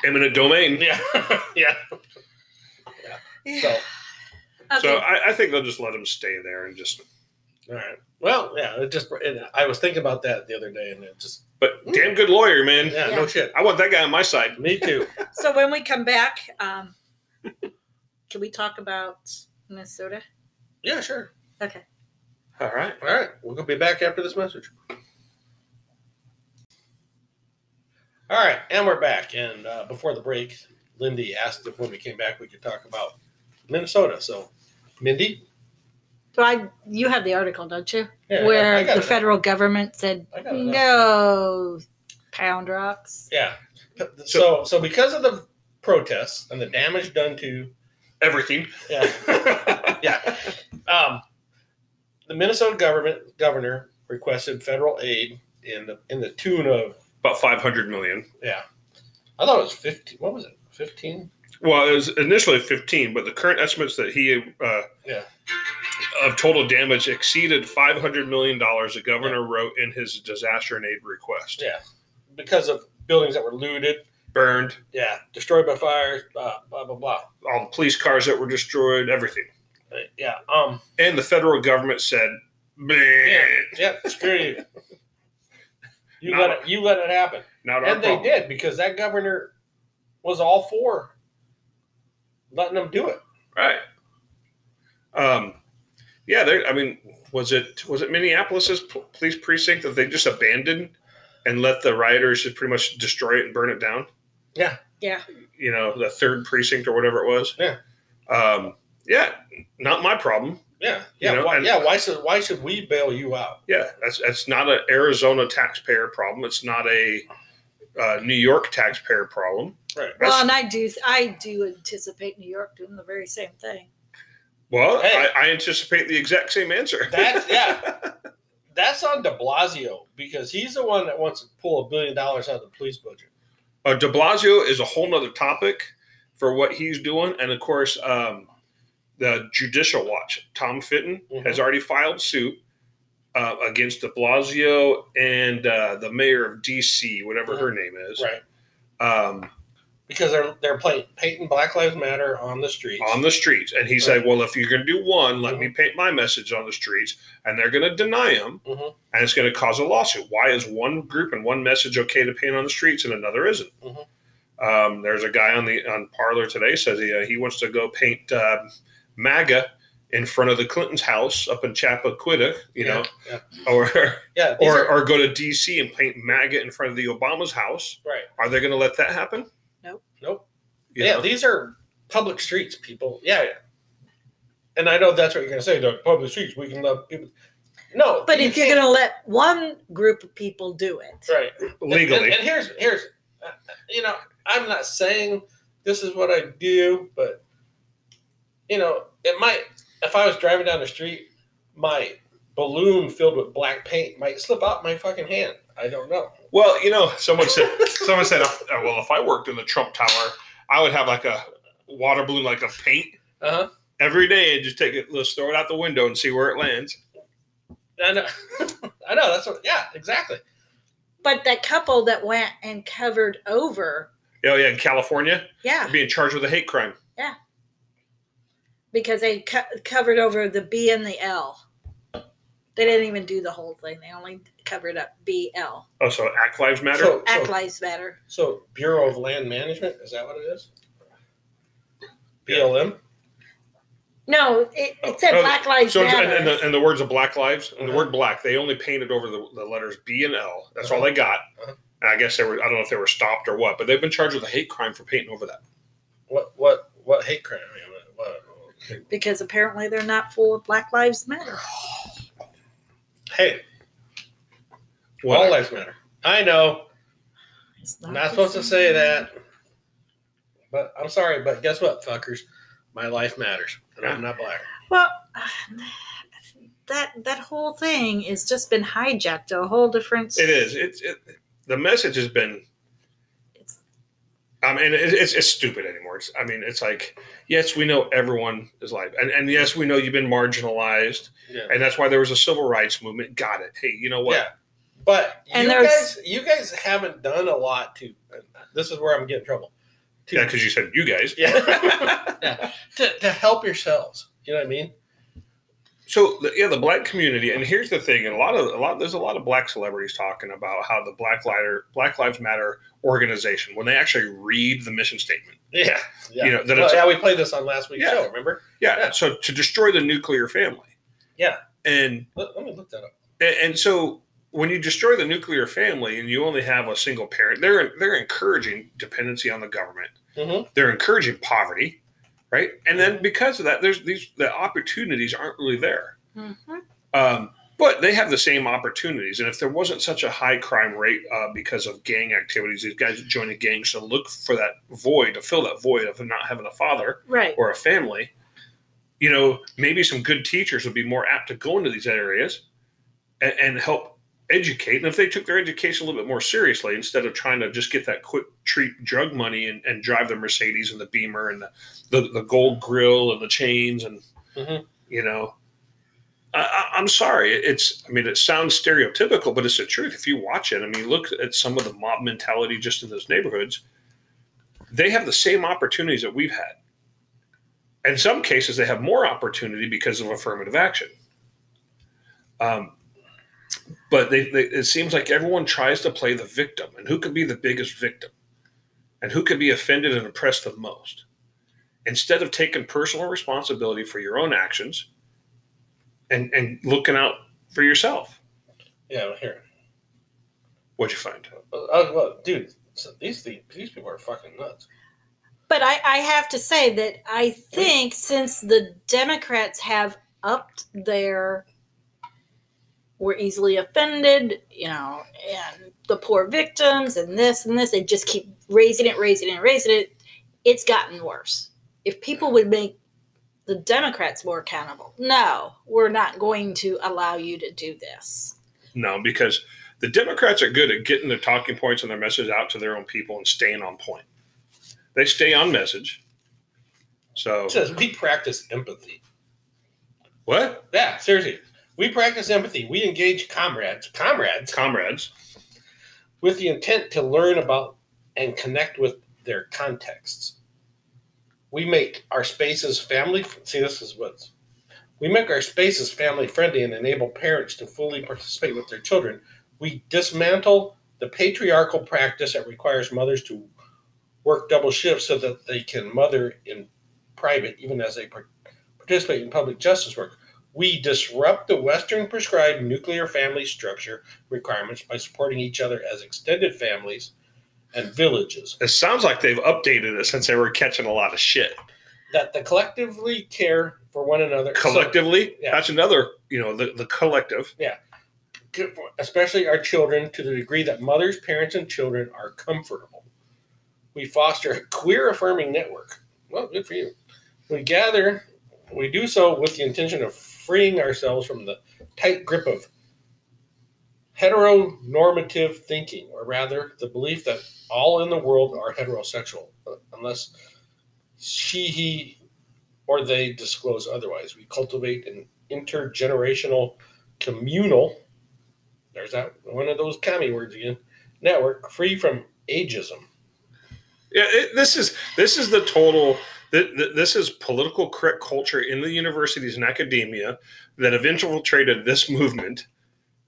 Speaker 2: Eminent domain.
Speaker 1: Yeah, yeah. So,
Speaker 3: Okay.
Speaker 2: So I, I think they'll just let him stay there and just.
Speaker 1: all right. Well, yeah. It just it, I was thinking about that the other day, and it just
Speaker 2: But damn good lawyer, man.
Speaker 1: yeah,
Speaker 3: Yeah.
Speaker 1: no shit.
Speaker 2: I want that guy on my side.
Speaker 1: Me too.
Speaker 3: So when we come back, um, can we talk about Minnesota?
Speaker 1: Yeah, sure.
Speaker 3: Okay.
Speaker 2: All right.
Speaker 1: All right. We're gonna be back after this message. All right, and we're back. And uh, before the break, Lindy asked if when we came back we could talk about Minnesota. So, Mindy,
Speaker 3: So I, you have the article, don't you?
Speaker 1: Yeah, I
Speaker 3: Where
Speaker 1: got
Speaker 3: the
Speaker 1: it.
Speaker 3: federal government said
Speaker 1: I got it up.
Speaker 3: no pound rocks.
Speaker 1: yeah. So, so because of the protests and the damage done to
Speaker 2: Everything.
Speaker 1: yeah, yeah, um, the Minnesota government governor requested federal aid in the in the tune of
Speaker 2: About 500 million.
Speaker 1: yeah, I thought it was fifteen. What was it? Fifteen?
Speaker 2: Well, it was initially 15, but the current estimates that he uh,
Speaker 1: Yeah.
Speaker 2: of total damage exceeded 500 million dollars. The governor wrote in his disaster and aid request.
Speaker 1: Yeah. because of buildings that were looted,
Speaker 2: Burned,
Speaker 1: yeah, destroyed by fires, blah blah blah blah.
Speaker 2: all the police cars that were destroyed, everything.
Speaker 1: Uh, Yeah, um,
Speaker 2: And the federal government said, "Bleh,
Speaker 1: yeah, yeah, screw you. You
Speaker 2: Not-
Speaker 1: let it, you let it happen,
Speaker 2: not our
Speaker 1: and they
Speaker 2: problem."
Speaker 1: did because that governor was all for letting them do it.
Speaker 2: Right. Um, yeah, there. I mean, was it was it Minneapolis's police precinct that they just abandoned and let the rioters just pretty much destroy it and burn it down?
Speaker 1: Yeah.
Speaker 3: Yeah.
Speaker 2: You know, the third precinct or whatever it was.
Speaker 1: Yeah.
Speaker 2: Um, yeah, not my problem.
Speaker 1: Yeah, yeah,
Speaker 2: You know,
Speaker 1: why,
Speaker 2: and-
Speaker 1: yeah. Why should why should we bail you out?
Speaker 2: Yeah, that's that's not an Arizona taxpayer problem. It's not a uh, New York taxpayer problem.
Speaker 1: Right.
Speaker 3: Well, and I do, I do anticipate New York doing the very same thing.
Speaker 2: Well,
Speaker 1: Hey.
Speaker 2: I, I anticipate the exact same answer.
Speaker 1: That's yeah. That's on De Blasio because he's the one that wants to pull a billion dollars out of the police budget.
Speaker 2: Uh, De Blasio is a whole nother topic for what he's doing, and of course, um, the Judicial Watch, Tom Fitton,
Speaker 1: Mhm.
Speaker 2: has already filed suit uh, against De Blasio and uh, the mayor of D.C., whatever her name is,
Speaker 1: Right.
Speaker 2: um,
Speaker 1: Because they're they're playing painting Black Lives Matter on the streets.
Speaker 2: on the streets. And he said, "Well, if you're going to do one, let me paint my message on the streets." And they're going to deny him,
Speaker 1: Mhm.
Speaker 2: and it's going to cause a lawsuit. Why is one group and one message okay to paint on the streets and another isn't?
Speaker 1: Mhm.
Speaker 2: Um, there's a guy on the on Parler today says he uh, he wants to go paint uh, MAGA in front of the Clinton's house up in Chappaquiddick, you know,
Speaker 1: yeah,
Speaker 2: or
Speaker 1: yeah.
Speaker 2: or,
Speaker 1: are-
Speaker 2: or go to DC and paint MAGA in front of the Obama's house.
Speaker 1: right.
Speaker 2: Are they going to let that happen?
Speaker 1: Nope.
Speaker 2: You
Speaker 1: yeah,
Speaker 2: know?
Speaker 1: these are public streets, people. Yeah, yeah. And I know that's what you're going to say. The public streets, we can love people. No,
Speaker 3: But
Speaker 1: you
Speaker 3: if you're going to let one group of people do it,
Speaker 1: right
Speaker 2: legally.
Speaker 1: and, and here's here's, uh, you know, I'm not saying this is what I do, but you know, it might. If I was driving down the street, my balloon filled with black paint might slip out my fucking hand. I don't know.
Speaker 2: Well, you know, someone said someone said, uh, well, if I worked in the Trump Tower, I would have like a water balloon, like a paint
Speaker 1: Uh huh.
Speaker 2: every day, and just take it, let's throw it out the window and see where it lands.
Speaker 1: I know. I know. That's what. Yeah, exactly.
Speaker 3: but that couple that went and covered over,
Speaker 2: Oh yeah, in California,
Speaker 3: yeah,
Speaker 2: being charged with a hate crime.
Speaker 3: Because they co- covered over the B and the L. They didn't even do the whole thing. They only covered up B L.
Speaker 2: Oh, so Act Lives Matter.
Speaker 1: So,
Speaker 3: Act
Speaker 1: so,
Speaker 3: Lives Matter.
Speaker 1: so Bureau of Land Management is that what it is? BLM.
Speaker 3: No, it, it said
Speaker 2: Oh,
Speaker 3: Black Lives
Speaker 2: so and,
Speaker 3: Matter.
Speaker 2: and, the, and the words of Black Lives and the
Speaker 1: Uh-huh.
Speaker 2: word black, they only painted over the, the letters B and L. That's all
Speaker 1: Uh-huh.
Speaker 2: they got.
Speaker 1: Uh-huh.
Speaker 2: And I guess they were. I don't know if they were stopped or what, but they've been charged with a hate crime for painting over that.
Speaker 1: What what what hate crime? I mean, what, what-
Speaker 3: because apparently they're not for Black Lives Matter.
Speaker 1: Hey,
Speaker 2: What?
Speaker 1: all lives matter. I know.
Speaker 3: It's
Speaker 1: Not,
Speaker 3: the
Speaker 1: supposed to say that. But I'm sorry, but guess what, fuckers? My life matters, and I'm not black.
Speaker 3: Well, that that whole thing has just been hijacked to a whole different.
Speaker 2: It is. It's it, the message has been.
Speaker 3: It's-
Speaker 2: I mean, it, it's it's stupid anymore. It's, I mean, it's like yes, we know everyone is like, and, and yes, we know you've been marginalized,
Speaker 1: Yeah.
Speaker 2: and that's why there was a civil rights movement. Got it. Hey, you know what?
Speaker 1: Yeah. But
Speaker 3: And
Speaker 1: you guys, you guys haven't done a lot to. This is where I'm getting in trouble. To,
Speaker 2: Yeah, because you said you guys.
Speaker 1: yeah, yeah. To, to help yourselves. You know what I mean?
Speaker 2: So yeah, the black community, and here's the thing, and a lot of a lot there's a lot of black celebrities talking about how the Black Lighter Black Lives Matter organization, when they actually read the mission statement,
Speaker 1: Yeah. Yeah.
Speaker 2: You know, that
Speaker 1: well,
Speaker 2: it's-
Speaker 1: yeah, we played this on last week's
Speaker 2: Yeah.
Speaker 1: show. Remember?
Speaker 2: yeah,
Speaker 1: Yeah.
Speaker 2: so to destroy the nuclear family,
Speaker 1: Yeah.
Speaker 2: and
Speaker 1: Let, let me look that up.
Speaker 2: and, and so when you destroy the nuclear family and you only have a single parent, they're they're encouraging dependency on the government.
Speaker 1: Mhm.
Speaker 2: They're encouraging poverty, right? And then because of that, there's these the opportunities aren't really there.
Speaker 3: Mhm.
Speaker 2: Um, but they have the same opportunities. And if there wasn't such a high crime rate uh, because of gang activities, these guys join joining gangs to look for that void, to fill that void of not having a father
Speaker 3: Right.
Speaker 2: or a family, you know, maybe some good teachers would be more apt to go into these areas and, and help educate. And if they took their education a little bit more seriously, instead of trying to just get that quick treat drug money and, and drive the Mercedes and the Beamer and the, the, the gold grill and the chains and,
Speaker 1: Mhm.
Speaker 2: you know, I, I- I'm sorry. It's, I mean, it sounds stereotypical, but it's the truth. If you watch it, I mean, look at some of the mob mentality just in those neighborhoods. They have the same opportunities that we've had. In some cases, they have more opportunity because of affirmative action. Um, but they, they, it seems like everyone tries to play the victim, and who could be the biggest victim, and who could be offended and oppressed the most, instead of taking personal responsibility for your own actions, and and looking out for yourself.
Speaker 1: Yeah, here.
Speaker 2: What'd you find?
Speaker 1: Oh, well, dude, so these these these people are fucking nuts.
Speaker 3: But I, I have to say that I think since the Democrats have upped their we're easily offended, you know, and the poor victims and this and this, they just keep raising it, raising it, raising it. It's gotten worse. If people would make the Democrats more accountable, no, we're not going to allow you to do this.
Speaker 2: No, because the Democrats are good at getting their talking points and their message out to their own people and staying on point. They stay on message. So
Speaker 1: It says we practice empathy.
Speaker 2: what?
Speaker 1: Yeah, seriously. We practice empathy. We engage comrades, comrades,
Speaker 2: Comrades.
Speaker 1: with the intent to learn about and connect with their contexts. We make our spaces family. See, this is what's. We make our spaces family friendly and enable parents to fully participate with their children. We dismantle the patriarchal practice that requires mothers to work double shifts so that they can mother in private, even as they participate in public justice work. We disrupt the Western prescribed nuclear family structure requirements by supporting each other as extended families and villages
Speaker 2: It sounds like they've updated it since they were catching a lot of shit.
Speaker 1: that the collectively care for one another. So-
Speaker 2: Collectively,
Speaker 1: yeah.
Speaker 2: that's another, you know, the, the collective. Yeah.
Speaker 1: Especially our children, to the degree that mothers, parents, and children are comfortable. We foster a queer affirming network. Well, good for you. We gather, we do so with the intention of freeing ourselves from the tight grip of heteronormative thinking, or rather, the belief that all in the world are heterosexual, uh, unless she, he, or they disclose otherwise. We cultivate an intergenerational, communal there's that one of those commie words again. Network free from ageism.
Speaker 2: Yeah, it, this is this is the total. Th- th- This is political correct culture in the universities and academia that have infiltrated this movement,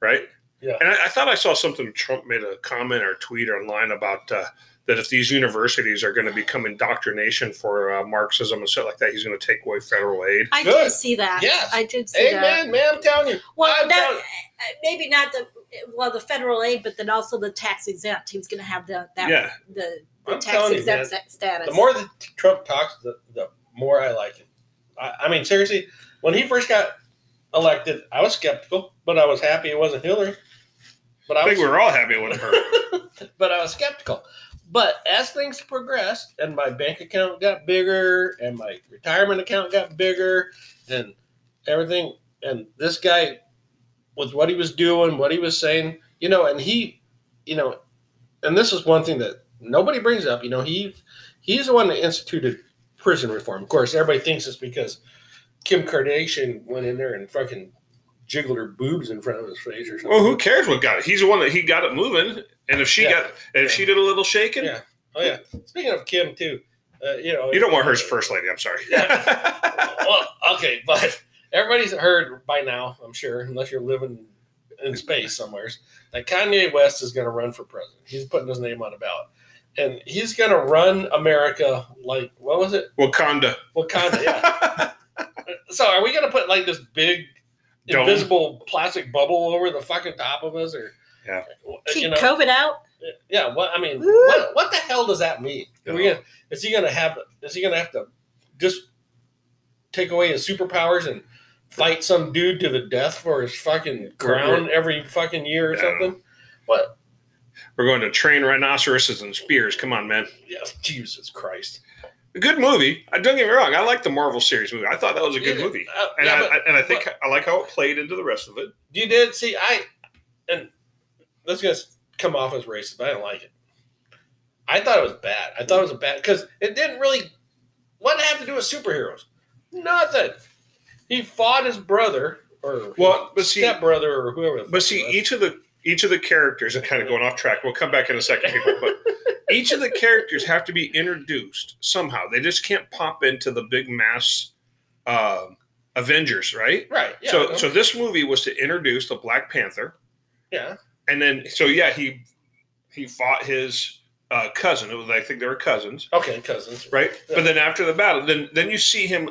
Speaker 2: right?
Speaker 1: Yeah.
Speaker 2: And I, I thought I saw something. Trump made a comment or tweet online about uh, that if these universities are going to become indoctrination for uh, Marxism and stuff like that, he's going to take away federal aid.
Speaker 3: I
Speaker 1: Good.
Speaker 3: did see that.
Speaker 1: Yes.
Speaker 3: I did see that.
Speaker 1: Amen, man. I'm telling you.
Speaker 3: Well,
Speaker 1: I'm
Speaker 3: that,
Speaker 1: telling-
Speaker 3: maybe not the well the federal aid, but then also the tax exempt. He was going to have the that
Speaker 2: Yeah.
Speaker 3: the, the
Speaker 1: I'm
Speaker 3: tax
Speaker 1: telling you,
Speaker 3: exempt
Speaker 1: man,
Speaker 3: sta- status.
Speaker 1: The more that Trump talks, the, the more I like him. I, I mean, seriously, when he first got elected, I was skeptical, but I was happy it wasn't Hillary. But
Speaker 2: I
Speaker 1: I
Speaker 2: think
Speaker 1: was,
Speaker 2: we were all happy with her.
Speaker 1: but I was skeptical. But as things progressed, and my bank account got bigger, and my retirement account got bigger, and everything, and this guy, with what he was doing, what he was saying, you know, and he, you know, and this is one thing that nobody brings up. You know, he he's the one that instituted prison reform. Of course, everybody thinks it's because Kim Kardashian went in there and fucking jiggled her boobs in front of his face or something.
Speaker 2: well, who cares what got it? He's the one that he got it moving. And if she
Speaker 1: Yeah.
Speaker 2: got, and if she did a little shaking,
Speaker 1: Yeah. Oh yeah. Speaking of Kim too, uh, you know
Speaker 2: you don't want her as first lady. I'm sorry.
Speaker 1: well, okay, but everybody's heard by now, I'm sure, unless you're living in space somewhere, that Kanye West is going to run for president. He's putting his name on a ballot. And he's going to run America like, what was it?
Speaker 2: Wakanda.
Speaker 1: Wakanda, yeah. so are we going to put like this big
Speaker 2: Dome.
Speaker 1: invisible plastic bubble over the fucking top of us? Or,
Speaker 2: Yeah.
Speaker 3: keep
Speaker 1: you know,
Speaker 3: COVID out.
Speaker 1: yeah, what I mean, what, what the hell does that mean? Are we
Speaker 2: Yeah.
Speaker 1: gonna, is he going to have? Is he going to have to just take away his superpowers and fight some dude to the death for his fucking crown every fucking year or
Speaker 2: Yeah.
Speaker 1: something? What?
Speaker 2: We're going to train rhinoceroses and spears. Come on, man.
Speaker 1: Yes, Jesus Christ!
Speaker 2: A good movie. I Don't get me wrong. I like the Marvel series movie. I thought that was a good
Speaker 1: Yeah,
Speaker 2: movie,
Speaker 1: uh,
Speaker 2: and
Speaker 1: yeah,
Speaker 2: I,
Speaker 1: but
Speaker 2: I and I think I like how it played into the rest of it.
Speaker 1: you did see I, and this is gonna come off as racist, but I don't like it. I thought it was bad. I thought it was a bad because it didn't really. What did it have to do with superheroes? Nothing. He fought his brother or
Speaker 2: Well, but see-
Speaker 1: stepbrother or whoever.
Speaker 2: But see,
Speaker 1: was.
Speaker 2: each of the each of the characters, and kind of going off track. We'll come back in a second, people. But each of the characters have to be introduced somehow. They just can't pop into the big mass um Avengers, right?
Speaker 1: right? Yeah,
Speaker 2: so, so this movie was to introduce the Black Panther,
Speaker 1: yeah,
Speaker 2: and then so yeah, he he fought his uh, cousin. It was I think they were cousins,
Speaker 1: okay, cousins,
Speaker 2: right?
Speaker 1: Yeah.
Speaker 2: But then after the battle, then then you see him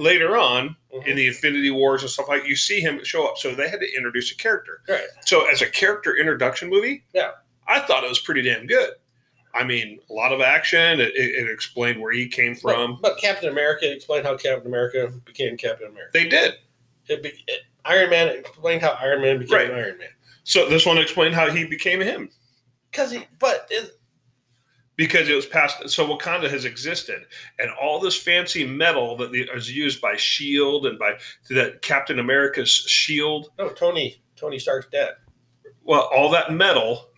Speaker 2: later on
Speaker 1: Mhm.
Speaker 2: in the Infinity Wars and stuff like. You see him show up. So they had to introduce a character.
Speaker 1: right?
Speaker 2: So as a character introduction movie,
Speaker 1: Yeah.
Speaker 2: I thought it was pretty damn good. I mean, a lot of action. It, it, it explained where he came from.
Speaker 1: But, but Captain America explained how Captain America became Captain America.
Speaker 2: They did.
Speaker 1: It be, it, Iron Man explained how Iron Man became
Speaker 2: Right.
Speaker 1: Iron Man.
Speaker 2: So this one explained how he became him
Speaker 1: Because he, but it,
Speaker 2: because it was past. So Wakanda has existed, and all this fancy metal that is used by Shield and by that Captain America's shield.
Speaker 1: no, Tony, Tony Stark's dead.
Speaker 2: Well, all that metal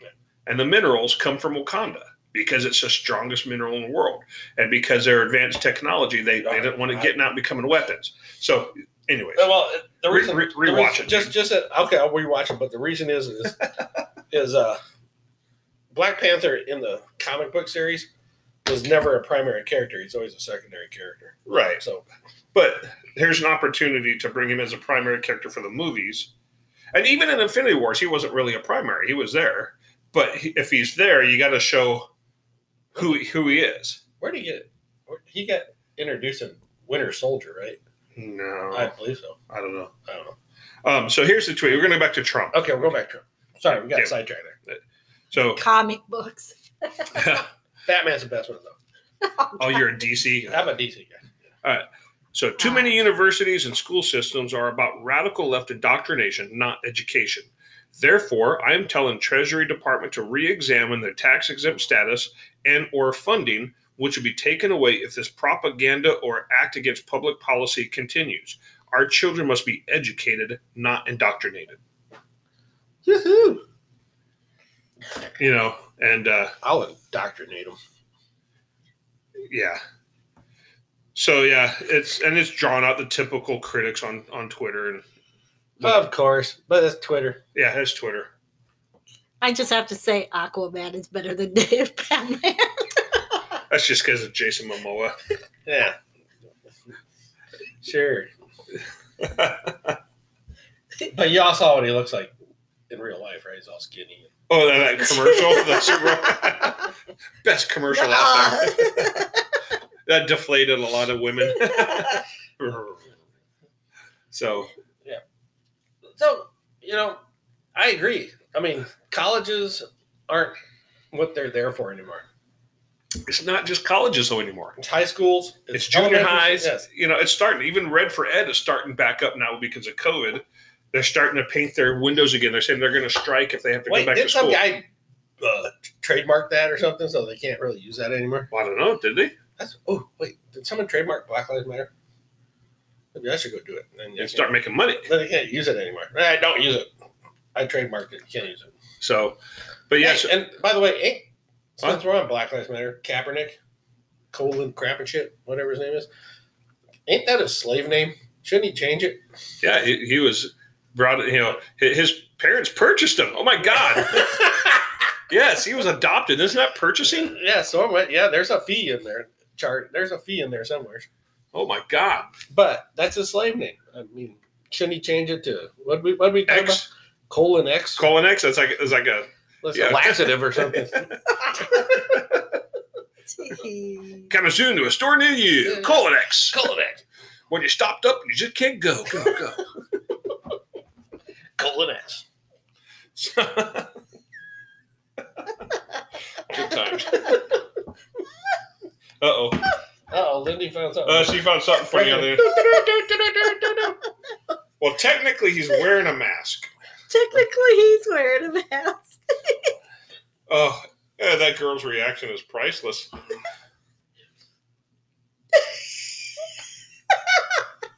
Speaker 2: and the minerals come from Wakanda. because it's the strongest mineral in the world, and because they're advanced technology, they, they didn't want it getting out and becoming weapons. So, anyways,
Speaker 1: Well, the reason
Speaker 2: re-
Speaker 1: the
Speaker 2: rewatch
Speaker 1: reason-
Speaker 2: it,
Speaker 1: Just, just okay, I'll rewatch it. But the reason is, is, is uh, Black Panther in the comic book series was never a primary character. He's always a secondary character.
Speaker 2: right.
Speaker 1: So
Speaker 2: But here's an opportunity to bring him as a primary character for the movies. And even in Infinity Wars, he wasn't really a primary. He was there. But he, if he's there, you got to show who he- who he is.
Speaker 1: where did he get? He got introduced in Winter Soldier, right?
Speaker 2: No,
Speaker 1: I believe so.
Speaker 2: I don't know.
Speaker 1: I don't know.
Speaker 2: Um, so here's the tweet. We're going to go back to Trump.
Speaker 1: Okay, we'll go back to him. Sorry, we got
Speaker 2: Okay.
Speaker 1: sidetracked there.
Speaker 2: So,
Speaker 3: Comic books.
Speaker 1: Batman's the best one though.
Speaker 2: oh, you're a DC.
Speaker 1: I'm a DC guy. All right.
Speaker 2: So, too many universities and school systems are about radical left indoctrination, not education. Therefore, I am telling Treasury Department to re-examine their tax exempt status and or funding, which will be taken away if this propaganda or act against public policy continues. Our children must be educated, not indoctrinated.
Speaker 1: Yoo-hoo!
Speaker 2: You know, and uh,
Speaker 1: I'll indoctrinate him.
Speaker 2: yeah. So yeah, it's and it's drawn out the typical critics on on Twitter and
Speaker 1: Of course, but it's Twitter.
Speaker 2: yeah, it's Twitter.
Speaker 3: I just have to say, Aquaman is better than Dave Batman.
Speaker 2: That's just because of Jason Momoa.
Speaker 1: Yeah. Sure. But y'all saw what he looks like in real life, right? He's all skinny.
Speaker 2: Oh, that, that commercial, the Super best commercial out there. That deflated a lot of women. so yeah.
Speaker 1: So, you know, I agree. I mean, colleges aren't what they're there for anymore.
Speaker 2: it's not just colleges though anymore.
Speaker 1: It's high schools.
Speaker 2: It's junior highs.
Speaker 1: Yes.
Speaker 2: You know, it's starting. Even Red for Ed is starting back up now because of COVID. They're starting to paint their windows again. They're saying they're going to strike if they have to
Speaker 1: Wait,
Speaker 2: go back to school.
Speaker 1: did
Speaker 2: to
Speaker 1: some
Speaker 2: school.
Speaker 1: guy uh, trademark that or something so they can't really use that anymore?
Speaker 2: Well, I don't know. Did they?
Speaker 1: That's oh wait, did someone trademark Black Lives Matter? Maybe I should go do it. You
Speaker 2: And start making money.
Speaker 1: Then they can't use it anymore. I don't use it. I trademarked it. You can't use it.
Speaker 2: So, but yes,
Speaker 1: Hey, and by the way, ain't since we're on Black Lives Matter, Kaepernick, colon crap and shit, whatever his name is, ain't that a slave name? Shouldn't he change it?
Speaker 2: yeah, he, he was brought. It, you know, his parents purchased him. Oh my God. yes, he was adopted. Isn't that purchasing?
Speaker 1: yeah, so I'm, yeah, there's a fee in there. Chart. There's a fee in there somewhere.
Speaker 2: Oh my God.
Speaker 1: But that's a slave name. I mean, shouldn't he change it to what we what we talk about?
Speaker 2: X
Speaker 1: Colon X.
Speaker 2: colon X. That's like it's like a
Speaker 1: Let's
Speaker 2: yeah.
Speaker 1: laxative or something.
Speaker 2: coming soon to a store near you. Colon X.
Speaker 1: colon X.
Speaker 2: When you stopped up you just can't go. Go go.
Speaker 1: Colon X.
Speaker 2: Good times. Uh oh.
Speaker 1: Oh, Lindy found something.
Speaker 2: Uh, she found something for on there. Well, technically, he's wearing a mask.
Speaker 3: Technically, he's wearing a mask.
Speaker 2: Oh, yeah, that girl's reaction is priceless.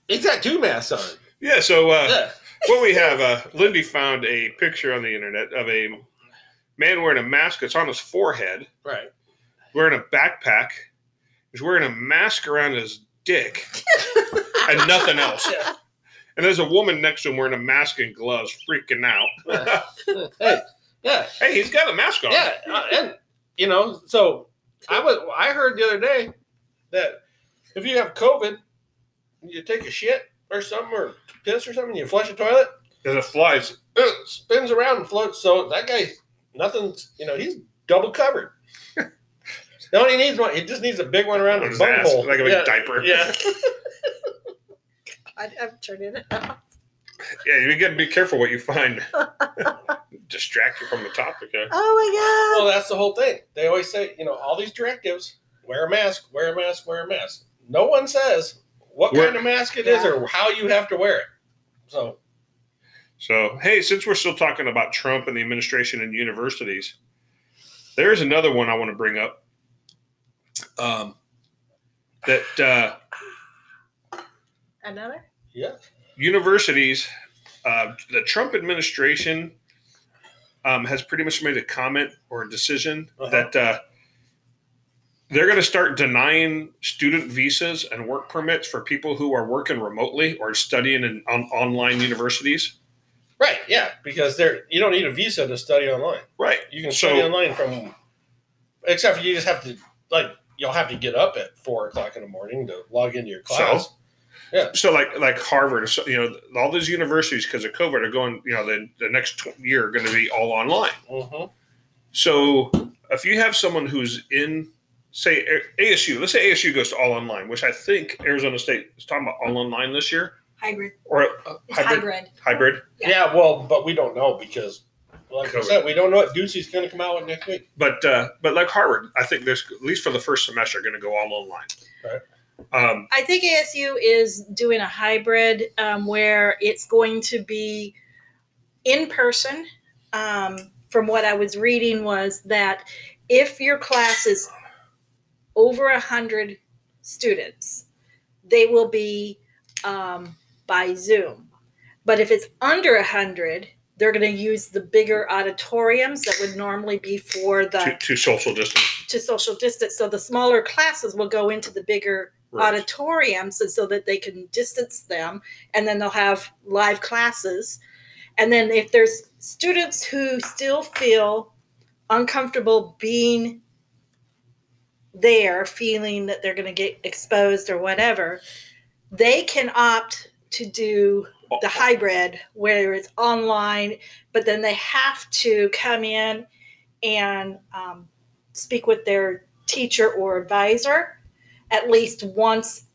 Speaker 1: He's got two masks on.
Speaker 2: Yeah, so uh,
Speaker 1: Yeah.
Speaker 2: What we have, uh, Lindy found a picture on the internet of a man wearing a mask that's on his forehead,
Speaker 1: Right.
Speaker 2: wearing a backpack. He's wearing a mask around his dick and nothing else. And there's a woman next to him wearing a mask and gloves, freaking out.
Speaker 1: hey, yeah,
Speaker 2: hey, he's got a mask on.
Speaker 1: yeah, uh, and you know, so I was I heard the other day that if you have COVID, you take a shit or something or piss or something, you flush a toilet,
Speaker 2: And it flies.
Speaker 1: it spins around and floats. So that guy, nothing's you know, he's double covered. No, he needs one. He just needs a big one around
Speaker 2: On
Speaker 1: his
Speaker 2: his ass, like a big
Speaker 1: yeah.
Speaker 2: diaper.
Speaker 1: Yeah.
Speaker 3: I, I'm turning it off.
Speaker 2: Yeah, you got to be careful what you find. Distract you from the topic. Huh?
Speaker 3: Oh my god!
Speaker 1: Well, that's the whole thing. They always say, you know, all these directives: wear a mask, wear a mask, wear a mask. No one says what
Speaker 2: Wear-
Speaker 1: kind of mask it is or how you have to wear it. So,
Speaker 2: So, hey, since we're still talking about Trump and the administration and universities, there is another one I want to bring up. Um, that uh.
Speaker 3: Another?
Speaker 1: yeah,
Speaker 2: universities, uh, the Trump administration um, has pretty much made a comment or a decision
Speaker 1: Uh-huh.
Speaker 2: that uh, they're going to start denying student visas and work permits for people who are working remotely or studying in on, online universities.
Speaker 1: Right. Yeah, because there you don't need a visa to study online.
Speaker 2: Right.
Speaker 1: You can
Speaker 2: So-
Speaker 1: study online from, except for you just have to like you'll have to get up at four o'clock in the morning to log into your class. Yeah.
Speaker 2: So like like Harvard, so, you know, all those universities because of COVID are going, you know, the, the next tw- year are going to be all online.
Speaker 1: hmm
Speaker 2: So if you have someone who's in, say, ASU, let's say ASU goes to all online, which I think Arizona State is talking about all online this year,
Speaker 3: Hybrid.
Speaker 2: or uh,
Speaker 3: It's hybrid.
Speaker 2: hybrid.
Speaker 3: Yeah.
Speaker 1: Yeah. Well, but we don't know because, like I said, we don't know what Ducey's going to come out with next week.
Speaker 2: But uh, but like Harvard, I think there's at least for the first semester going to go all online.
Speaker 1: Right.
Speaker 2: Um,
Speaker 3: I think ASU is doing a hybrid um, where it's going to be in person. Um, from what I was reading, was that if your class is over a hundred students, they will be um, by Zoom. But if it's under a hundred, they're going to use the bigger auditoriums that would normally be for the
Speaker 2: to, to social distance.
Speaker 3: to social distance. So the smaller classes will go into the bigger auditoriums and so that they can distance them and then they'll have live classes and then if there's students who still feel uncomfortable being there feeling that they're going to get exposed or whatever they can opt to do the hybrid where it's online but then they have to come in and um, speak with their teacher or advisor at least once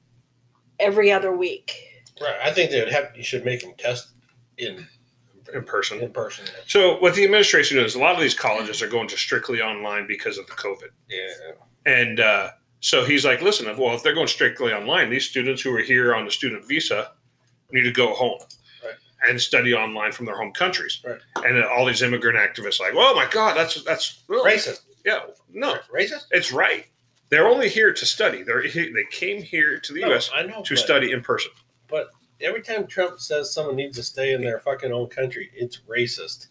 Speaker 3: every other week.
Speaker 1: Right. I think they would have. You should make them test in
Speaker 2: in person.
Speaker 1: in person.
Speaker 2: So what the administration is, a lot of these colleges are going to strictly online because of the COVID.
Speaker 1: Yeah.
Speaker 2: And uh, so he's like, listen, if- well, if they're going strictly online, these students who are here on the student visa need to go home
Speaker 1: Right.
Speaker 2: and study online from their home countries.
Speaker 1: Right.
Speaker 2: And all these immigrant activists like, oh my God, that's that's
Speaker 1: Racist.
Speaker 2: Yeah, no,
Speaker 1: Racist.
Speaker 2: it's right. They're only here to study. They're they came here to the
Speaker 1: No,
Speaker 2: U.S.
Speaker 1: Know.
Speaker 2: to
Speaker 1: but
Speaker 2: study in person.
Speaker 1: But every time Trump says someone needs to stay in their fucking own country, it's racist.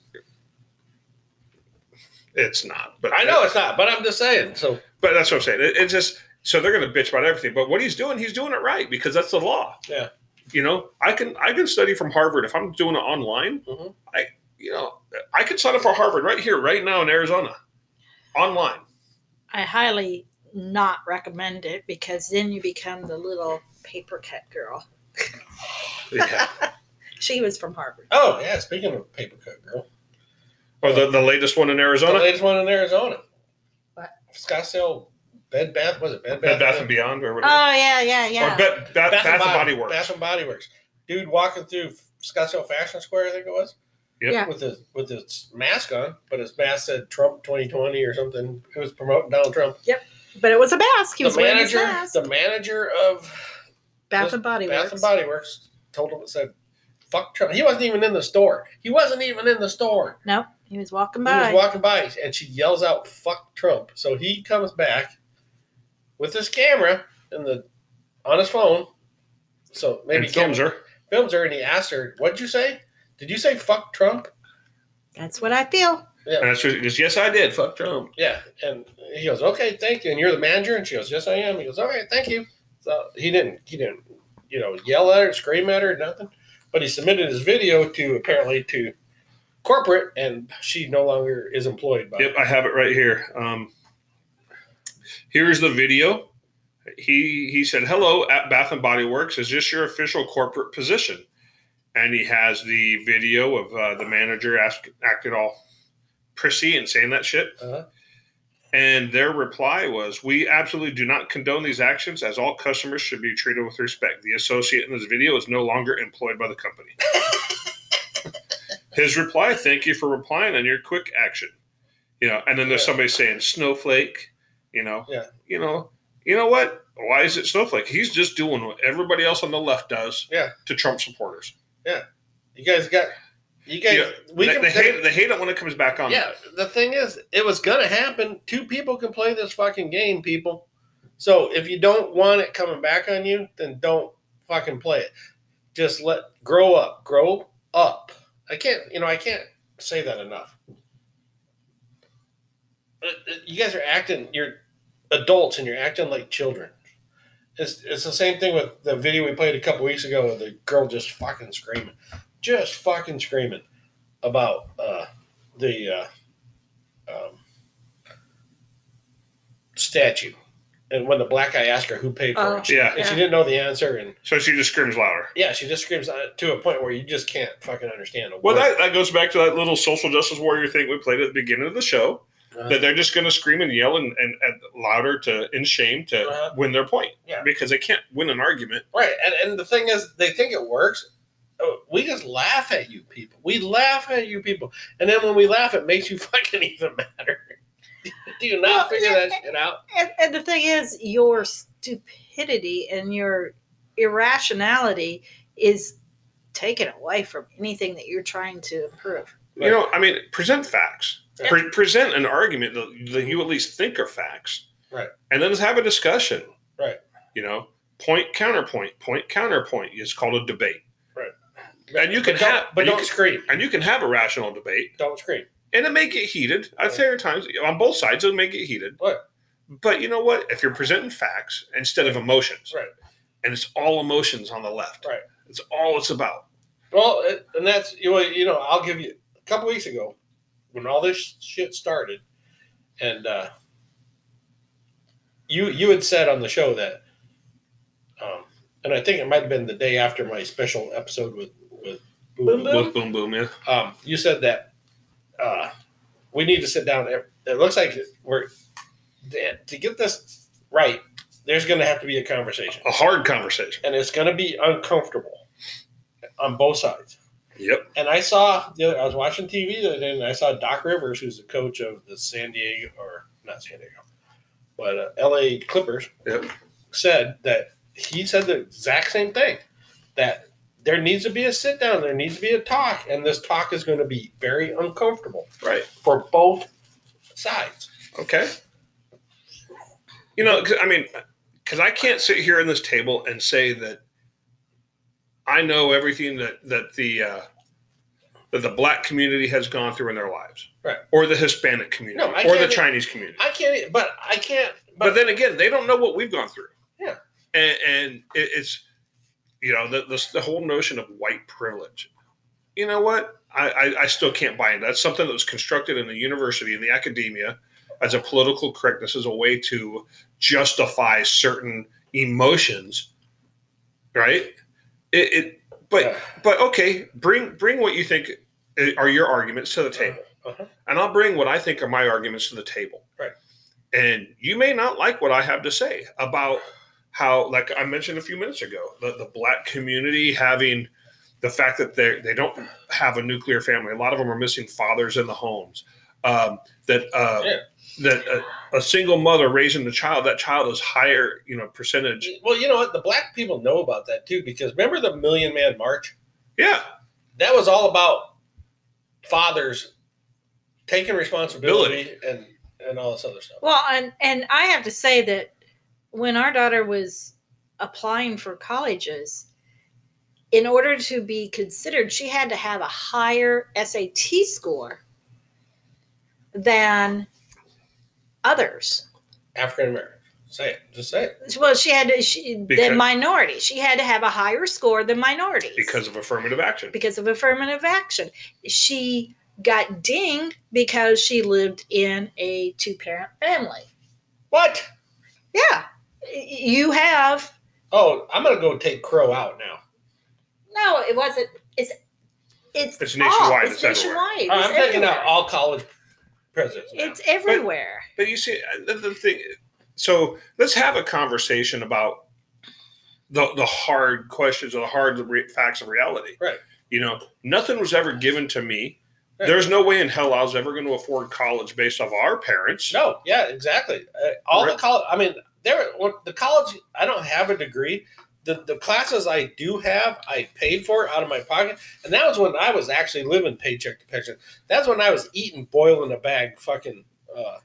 Speaker 2: It's not, but
Speaker 1: I know it's not, but I'm just saying. So
Speaker 2: But that's what I'm saying. It, it's just so they're going to bitch about everything. But what he's doing, he's doing it right because that's the law.
Speaker 1: Yeah.
Speaker 2: You know, I can I can study from Harvard if I'm doing it online.
Speaker 1: Mhm.
Speaker 2: I you know I can sign up for Harvard right here, right now in Arizona, online.
Speaker 3: I highly not recommend it because then you become the little paper cut girl.
Speaker 2: Yeah.
Speaker 3: She was from Harvard.
Speaker 1: Oh yeah, speaking of paper cut girl,
Speaker 2: or the, the latest one in
Speaker 1: the
Speaker 2: Arizona,
Speaker 1: latest one in Arizona.
Speaker 3: What?
Speaker 1: Scottsdale Bed Bath was it Bed
Speaker 2: Bed
Speaker 1: Bath,
Speaker 2: Bath and Beyond, or whatever.
Speaker 3: Oh yeah, yeah, yeah.
Speaker 2: Or
Speaker 3: yeah.
Speaker 2: Bed, Bath, Bath, and Body Works.
Speaker 1: Bath and Body Works. Dude walking through Scottsdale Fashion Square, I think it was.
Speaker 2: Yep.
Speaker 3: Yeah.
Speaker 1: With his with his mask on, but his mask said Trump 2020 or something. It was promoting Donald Trump. Yep.
Speaker 3: But it was a mask. He was
Speaker 1: the
Speaker 3: wearing his
Speaker 1: manager,
Speaker 3: mask.
Speaker 1: the manager of
Speaker 3: Bath and Body
Speaker 1: Bath
Speaker 3: Works.
Speaker 1: and Body Works told him it said, "Fuck Trump." He wasn't even in the store. He wasn't even in the store.
Speaker 3: Nope, he was walking by.
Speaker 1: He was walking by, and she yells out, "Fuck Trump!" So he comes back with his camera and the on his phone. So maybe
Speaker 2: and films her.
Speaker 1: films her, and he asked her, "What'd you say? Did you say fuck Trump?"
Speaker 3: That's what I feel.
Speaker 2: Yeah, And that's what, he goes, yes, I did. Fuck Trump.
Speaker 1: Yeah, and he goes, "Okay, thank you." And you're the manager, and she goes, "Yes, I am." He goes, "All right, thank you." So he didn't, he didn't, you know, yell at her, scream at her, nothing. But he submitted his video to apparently to corporate, and she no longer is employed by.
Speaker 2: Yep, I have it right here. Um, here's the video. He he said, "Hello at Bath and Body Works. Is this your official corporate position?" And he has the video of uh, the manager ask, acted all prissy and saying that shit.
Speaker 1: Uh-huh.
Speaker 2: And their reply was, "We absolutely do not condone these actions, as all customers should be treated with respect. The associate in this video is no longer employed by the company." His reply, "Thank you for replying on your quick action." You know, and then there's
Speaker 1: Yeah.
Speaker 2: somebody saying snowflake. You know,
Speaker 1: Yeah.
Speaker 2: You know, you know what? Why is it snowflake? He's just doing what everybody else on the left does.
Speaker 1: Yeah.
Speaker 2: To Trump supporters. Yeah.
Speaker 1: You guys got, you guys.
Speaker 2: Yeah,
Speaker 1: we
Speaker 2: they,
Speaker 1: can
Speaker 2: they hate it. They hate it when it comes back on.
Speaker 1: Yeah, the thing is, it was gonna happen. Two people can play this fucking game, people. So if you don't want it coming back on you, then don't fucking play it. Just let grow up, grow up. I can't, you know, I can't say that enough. Uh, uh, You guys are acting. You're adults and you're acting like children. It's, it's the same thing with the video we played a couple weeks ago with the girl just fucking screaming, just fucking screaming about uh, the uh, um, statue. And when the black guy asked her who paid for
Speaker 3: Oh.
Speaker 1: it, she,
Speaker 2: Yeah.
Speaker 1: and she didn't know the answer, and
Speaker 2: So she just screams louder.
Speaker 1: yeah, she just screams uh, to a point where you just can't fucking understand. a
Speaker 2: Well,
Speaker 1: word.
Speaker 2: that, that goes back to that little social justice warrior thing we played at the beginning of the show.
Speaker 1: Uh,
Speaker 2: That they're just going to scream and yell and, and, and louder to in shame to
Speaker 1: Uh-huh.
Speaker 2: win their point.
Speaker 1: Yeah.
Speaker 2: Because they can't win an argument.
Speaker 1: Right, and and the thing is, they think it works. Oh, We just laugh at you people. We laugh at you people, and then when we laugh, it makes you fucking even madder. Do you not
Speaker 3: Well,
Speaker 1: figure
Speaker 3: yeah,
Speaker 1: that shit out?
Speaker 3: And, and the thing is, your stupidity and your irrationality is taken away from anything that you're trying to improve.
Speaker 2: You know, I mean, present facts.
Speaker 1: Yeah.
Speaker 2: Pre- present an argument that, that you at least think are facts.
Speaker 1: Right.
Speaker 2: And then let's have a discussion.
Speaker 1: Right.
Speaker 2: You know, point counterpoint, point counterpoint is called a debate.
Speaker 1: Right.
Speaker 2: And you can
Speaker 1: but don't,
Speaker 2: have,
Speaker 1: but
Speaker 2: you
Speaker 1: don't
Speaker 2: can-
Speaker 1: scream.
Speaker 2: and you can have a rational debate,
Speaker 1: Don't scream.
Speaker 2: And it may get heated. I've
Speaker 1: Right.
Speaker 2: at times on both sides it may get heated.
Speaker 1: Right.
Speaker 2: But you know what? If you're presenting facts instead of emotions,
Speaker 1: Right.
Speaker 2: and it's all emotions on the left,
Speaker 1: Right.
Speaker 2: It's all it's about.
Speaker 1: Well, it, and that's you know, you know, I'll give you a couple weeks ago when all this shit started, and uh, you you had said on the show that, um, and I think it might have been the day after my special episode with with Boom
Speaker 3: Boom
Speaker 1: Boom.
Speaker 3: Boom.
Speaker 2: With boom boom, yeah.
Speaker 1: um, you said that uh, we need to sit down. It looks like we're to get this right. There's going to have to be a conversation,
Speaker 2: A hard conversation.
Speaker 1: and it's going to be uncomfortable on both sides.
Speaker 2: Yep.
Speaker 1: And I saw the other, I was watching TV the other day, and I saw Doc Rivers, who's the coach of the San Diego or not San Diego, but uh, L.A. Clippers,
Speaker 2: Yep.
Speaker 1: said that he said the exact same thing that there needs to be a sit down, there needs to be a talk, and this talk is going to be very uncomfortable
Speaker 2: Right.
Speaker 1: for both sides.
Speaker 2: Okay. You know, I mean, because I can't sit here in this table and say that I know everything that that the uh, that the black community has gone through in their lives,
Speaker 1: Right.
Speaker 2: Or the Hispanic community,
Speaker 1: No,
Speaker 2: or the Chinese community.
Speaker 1: I can't, but I can't.
Speaker 2: but,
Speaker 1: But,
Speaker 2: then again, they don't know what we've gone through.
Speaker 1: Yeah.
Speaker 2: and, and it, it's you know the, the the whole notion of white privilege. You know what? I, I I still can't buy into. That's something that was constructed in the university in the academia as a political correctness as a way to justify certain emotions, right? It, it but
Speaker 1: Yeah.
Speaker 2: but okay, bring bring what you think are your arguments to the table
Speaker 1: Uh-huh.
Speaker 2: and I'll bring what I think are my arguments to the table.
Speaker 1: Right.
Speaker 2: And you may not like what I have to say about how, like I mentioned a few minutes ago, the, the black community having the fact that they they don't have a nuclear family. A lot of them are missing fathers in the homes. Um, that uh,
Speaker 1: Yeah.
Speaker 2: that a, a single mother raising a child, that child is higher, you know, percentage.
Speaker 1: well, you know what? The black people know about that too, because remember the Million Man March?
Speaker 2: Yeah,
Speaker 1: That was all about fathers taking responsibility and and all this other stuff.
Speaker 3: Well, and and I have to say that when our daughter was applying for colleges, in order to be considered, she had to have a higher SAT score than others.
Speaker 1: African American. Say it. Just say it.
Speaker 3: Well, she had to, she,
Speaker 2: Because-
Speaker 3: than minorities. She had to have a higher score than minorities
Speaker 2: because of affirmative action.
Speaker 3: because of affirmative action. She got dinged because she lived in a two parent family.
Speaker 1: What?
Speaker 3: Yeah, you have
Speaker 1: Oh, I'm gonna go take Crow out now.
Speaker 3: no. It wasn't. It's it's
Speaker 2: It's
Speaker 3: all-
Speaker 2: nationwide,
Speaker 3: It's
Speaker 2: it's everywhere.
Speaker 3: nationwide.
Speaker 1: I'm
Speaker 3: It's
Speaker 1: taking out all college presidents. Now.
Speaker 3: It's everywhere.
Speaker 2: But you see, uh, the, the thing. So let's have a conversation about the the hard questions or the hard re- facts of reality.
Speaker 1: Right.
Speaker 2: You know, nothing was ever given to me.
Speaker 1: Right.
Speaker 2: There's no way in hell I was ever going to afford college based off our parents.
Speaker 1: no, yeah, exactly. Uh, all
Speaker 2: Right.
Speaker 1: the college. I mean, there. well, The college. I don't have a degree. The, the classes I do have, I paid for out of my pocket, and that was when I was actually living paycheck to paycheck. That's when I was eating boil in a bag, fucking. Uh,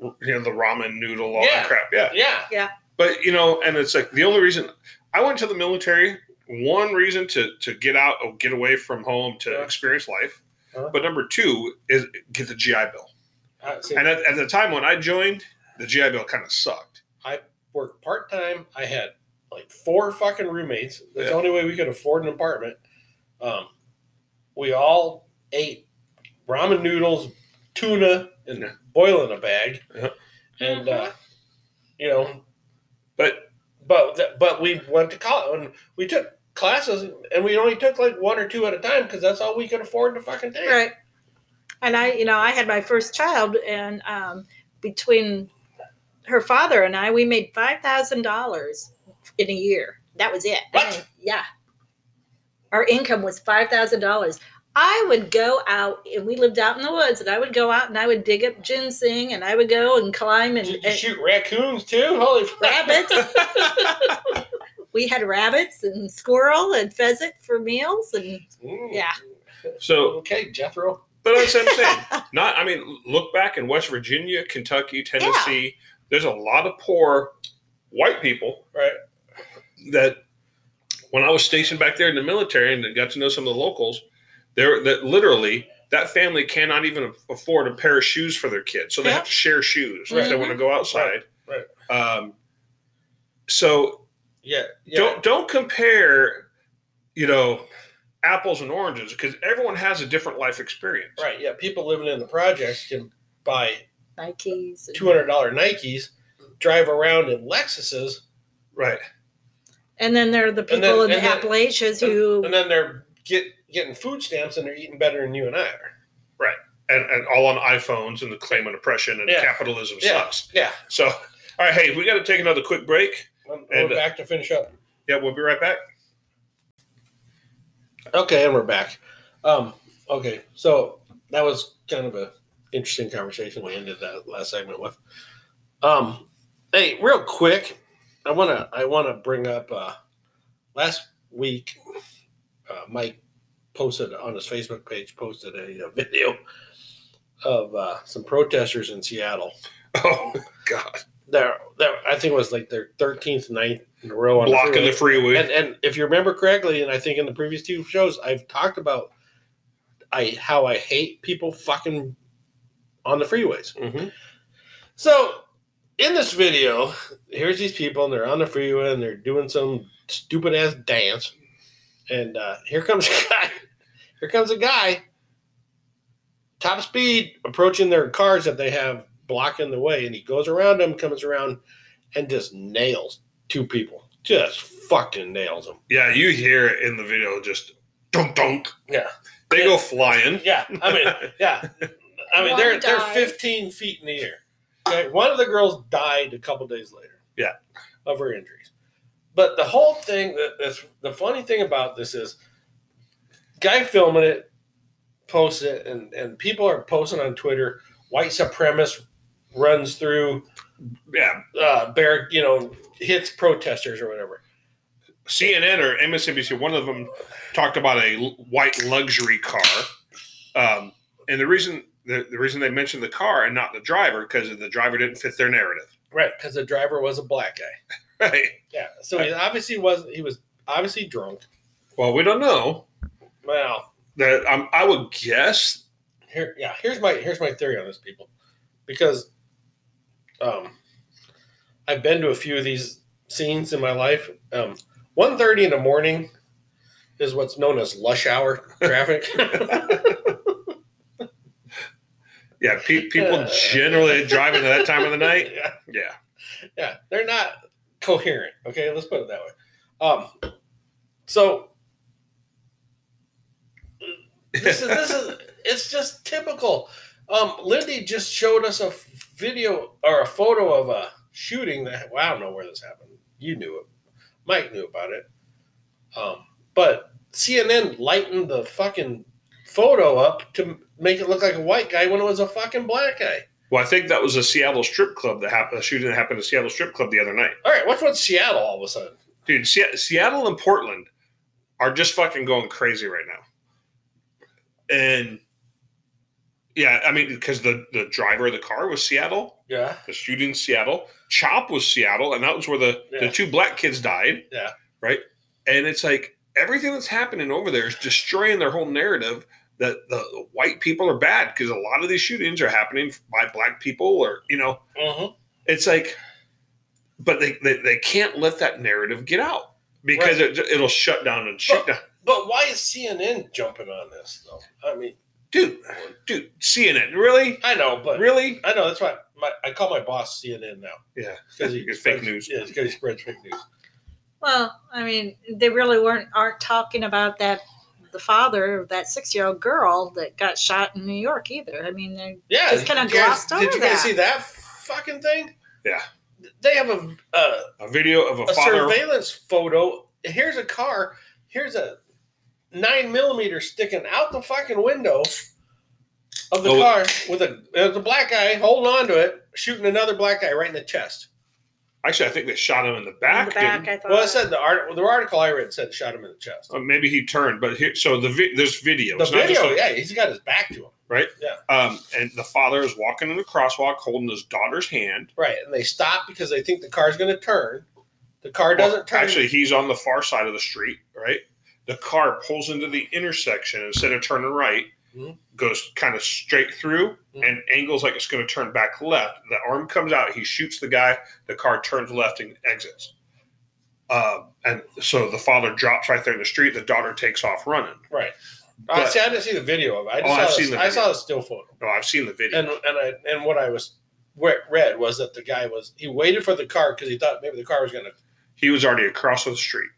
Speaker 2: You know, the ramen noodle, all
Speaker 1: Yeah.
Speaker 2: that crap. Yeah.
Speaker 1: yeah, Yeah.
Speaker 2: But you know, and it's like the only reason I went to the military. One reason to to get out or get away from home to
Speaker 1: Yeah.
Speaker 2: experience life.
Speaker 1: Uh-huh.
Speaker 2: But number two is get the GI Bill.
Speaker 1: I, see,
Speaker 2: And at, at the time when I joined, the GI Bill kind of sucked.
Speaker 1: Worked part time. I had like four fucking roommates. That's the only way we could afford an apartment. Um, we all ate ramen noodles, tuna, and
Speaker 2: Yeah.
Speaker 1: boil in a bag.
Speaker 2: Yeah.
Speaker 1: And uh, you know,
Speaker 2: But
Speaker 1: but but we went to college and we took classes, and we only took like one or two at a time because that's all we could afford to fucking take.
Speaker 3: Right. And I, you know, I had my first child, and um, between her father and I, we made five thousand dollars in a year. That was it. I mean, yeah. Our income was five thousand dollars. I would go out, and we lived out in the woods, and I would go out and I would dig up ginseng, and I would go and climb and,
Speaker 1: Did you
Speaker 3: and
Speaker 1: shoot raccoons too? Holy fuck.
Speaker 3: rabbits. we had rabbits and squirrel and pheasant for meals, and
Speaker 1: Mm.
Speaker 3: Yeah.
Speaker 2: so,
Speaker 1: Okay, Jethro.
Speaker 2: but that's what I'm saying. Not, I mean, look back in West Virginia, Kentucky, Tennessee. There's a lot of poor white people
Speaker 1: Right.
Speaker 2: that when I was stationed back there in the military and got to know some of the locals, there that literally that family cannot even afford a pair of shoes for their kids, so they
Speaker 3: Yeah.
Speaker 2: have to share shoes if they want to go outside.
Speaker 1: Right,
Speaker 2: Um, so
Speaker 1: Yeah. yeah.
Speaker 2: don't don't compare, you know, apples and oranges because everyone has a different life experience.
Speaker 1: Right. Yeah. People living in the projects can buy
Speaker 3: Nikes. And,
Speaker 1: two hundred dollar Nikes, drive around in Lexuses,
Speaker 2: Right.
Speaker 3: and then there are the people
Speaker 1: then-
Speaker 3: in the
Speaker 1: and then-
Speaker 3: Appalachians who
Speaker 1: and then they're get getting food stamps and they're eating better than you and I are. Right.
Speaker 2: And, and all on iPhones and the claim of oppression and
Speaker 1: Yeah.
Speaker 2: capitalism
Speaker 1: Yeah.
Speaker 2: sucks.
Speaker 1: Yeah.
Speaker 2: So, all right, hey, we got to take another quick break.
Speaker 1: And
Speaker 2: And-
Speaker 1: we're back to finish up.
Speaker 2: Yeah, we'll be right back.
Speaker 1: Okay, and we're back. Um, okay, so that was kind of a interesting conversation we ended that last segment with. Um, hey, real quick, I wanna I wanna bring up uh, last week. Uh, Mike posted on his Facebook page posted a, uh video of uh, some protesters in Seattle.
Speaker 2: Oh God,
Speaker 1: There, there, I think it was like their thirteenth night in a row on the
Speaker 2: blocking
Speaker 1: freeway.
Speaker 2: the freeway.
Speaker 1: And and if you remember correctly, and I think in the previous two shows, I've talked about I how I hate people fucking on the freeways.
Speaker 2: Mhm.
Speaker 1: So in this video, here's these people and they're on the freeway and they're doing some stupid ass dance. And uh, here comes a guy. Here comes a guy, top speed, approaching their cars that they have blocking the way, and he goes around them, comes around, and just nails two people. Just fucking nails them.
Speaker 2: Yeah, you hear it in the video, just dunk dunk.
Speaker 1: Yeah.
Speaker 2: They go flying.
Speaker 1: Yeah, I mean, yeah, I mean,
Speaker 3: One
Speaker 1: they're they're 15 feet in the air. Okay, one of the girls died a couple days later.
Speaker 2: Yeah.
Speaker 1: of her injuries. But the whole thing, that that's the funny thing about this is, guy filming it, posts it, and and people are posting on Twitter. White supremacist runs through,
Speaker 2: Yeah,
Speaker 1: uh, bear, you know, hits protesters or whatever.
Speaker 2: CNN or MSNBC, one of them talked about a l- white luxury car, um, and the reason the, the reason they mentioned the car and not the driver because the driver didn't fit their narrative.
Speaker 1: Right, because the driver was a black guy.
Speaker 2: Right.
Speaker 1: Yeah, so he obviously was he was obviously drunk.
Speaker 2: Well, we don't know.
Speaker 1: Well,
Speaker 2: That um, I would guess.
Speaker 1: here yeah here's my here's my theory on this people because um i've been to a few of these scenes in my life um 1.30 in the morning is what's known as lush hour traffic
Speaker 2: Yeah, pe- people generally driving at that time of the night.
Speaker 1: yeah,
Speaker 2: Yeah.
Speaker 1: yeah they're not coherent okay let's put it that way um so this is this is it's just typical. Um, Lindy just showed us a video or a photo of a shooting that well, I don't know where this happened. You knew it. Mike knew about it. Um, but CNN lightened the fucking photo up to make it look like a white guy when it was a fucking black guy.
Speaker 2: Well, I think that was a Seattle strip club that happened. A shooting that happened at Seattle strip club the other night.
Speaker 1: All right, what's with Seattle all of a sudden?
Speaker 2: Dude, Se- Seattle and Portland are just fucking going crazy right now. And yeah, I mean, because the the driver of the car was Seattle,
Speaker 1: Yeah,
Speaker 2: the shooting Seattle, Chop was Seattle, and that was where the
Speaker 1: Yeah.
Speaker 2: the two black kids died.
Speaker 1: Yeah.
Speaker 2: right. And it's like everything that's happening over there is destroying their whole narrative that the, white people are bad because a lot of these shootings are happening by black people or you know
Speaker 1: uh-huh.
Speaker 2: It's like, but they they, they can't let that narrative get out because it, it'll shut down and shut down.
Speaker 1: But why is CNN jumping on this though? I mean,
Speaker 2: Dude, dude, CNN, really,
Speaker 1: I know, but
Speaker 2: really?
Speaker 1: I know that's why my, I call my boss CNN now
Speaker 2: Yeah,
Speaker 1: because he
Speaker 2: It's fake news.
Speaker 1: Yeah, because he spreads fake news.
Speaker 3: Well, I mean, they really weren't aren't talking about that the father of that six year old girl that got shot in New York either. I mean, they
Speaker 1: Yeah,
Speaker 3: Just kinda
Speaker 1: did you guys-
Speaker 3: glossed
Speaker 1: Did you guys
Speaker 3: that.
Speaker 1: see that fucking thing?
Speaker 2: Yeah.
Speaker 1: They have a uh,
Speaker 2: A video of a,
Speaker 1: a
Speaker 2: father.
Speaker 1: surveillance photo. Here's a car. Here's a nine millimeter sticking out the fucking window of the
Speaker 2: Oh.
Speaker 1: car with a there's a black guy holding on to it, shooting another black guy right in the chest.
Speaker 2: Actually, I think they shot him in the
Speaker 3: in
Speaker 2: back.
Speaker 3: the back. I thought.
Speaker 1: Well, it said the art the article I read said shot him in the chest.
Speaker 2: Uh, maybe he turned, but here, so the vi- there's video.
Speaker 1: The
Speaker 2: It's not just
Speaker 1: video,
Speaker 2: a-
Speaker 1: yeah, he's got his back to him. Right? Yeah.
Speaker 2: Um, and the father is walking in the crosswalk, holding his daughter's hand.
Speaker 1: Right, and they stop because they think the car's going to turn. The car doesn't
Speaker 2: Well,
Speaker 1: turn.
Speaker 2: Actually, he's on the far side of the street, right? The car pulls into the intersection instead of turning right,
Speaker 1: Mhm.
Speaker 2: goes kind of straight through
Speaker 1: Mhm.
Speaker 2: and angles like it's going to turn back left. The arm comes out, he shoots the guy, the car turns left and exits. Um, and so the father drops right there in the street. The daughter takes off running.
Speaker 1: right.
Speaker 2: But-
Speaker 1: I see. I didn't see the video of it. I just
Speaker 2: Oh,
Speaker 1: saw
Speaker 2: I've
Speaker 1: the-
Speaker 2: seen the
Speaker 1: I
Speaker 2: video.
Speaker 1: saw the still photo.
Speaker 2: No, I've seen the video.
Speaker 1: and and I and what I was read was that the guy was he waited for the car because he thought maybe the car was going to
Speaker 2: he was already across the street.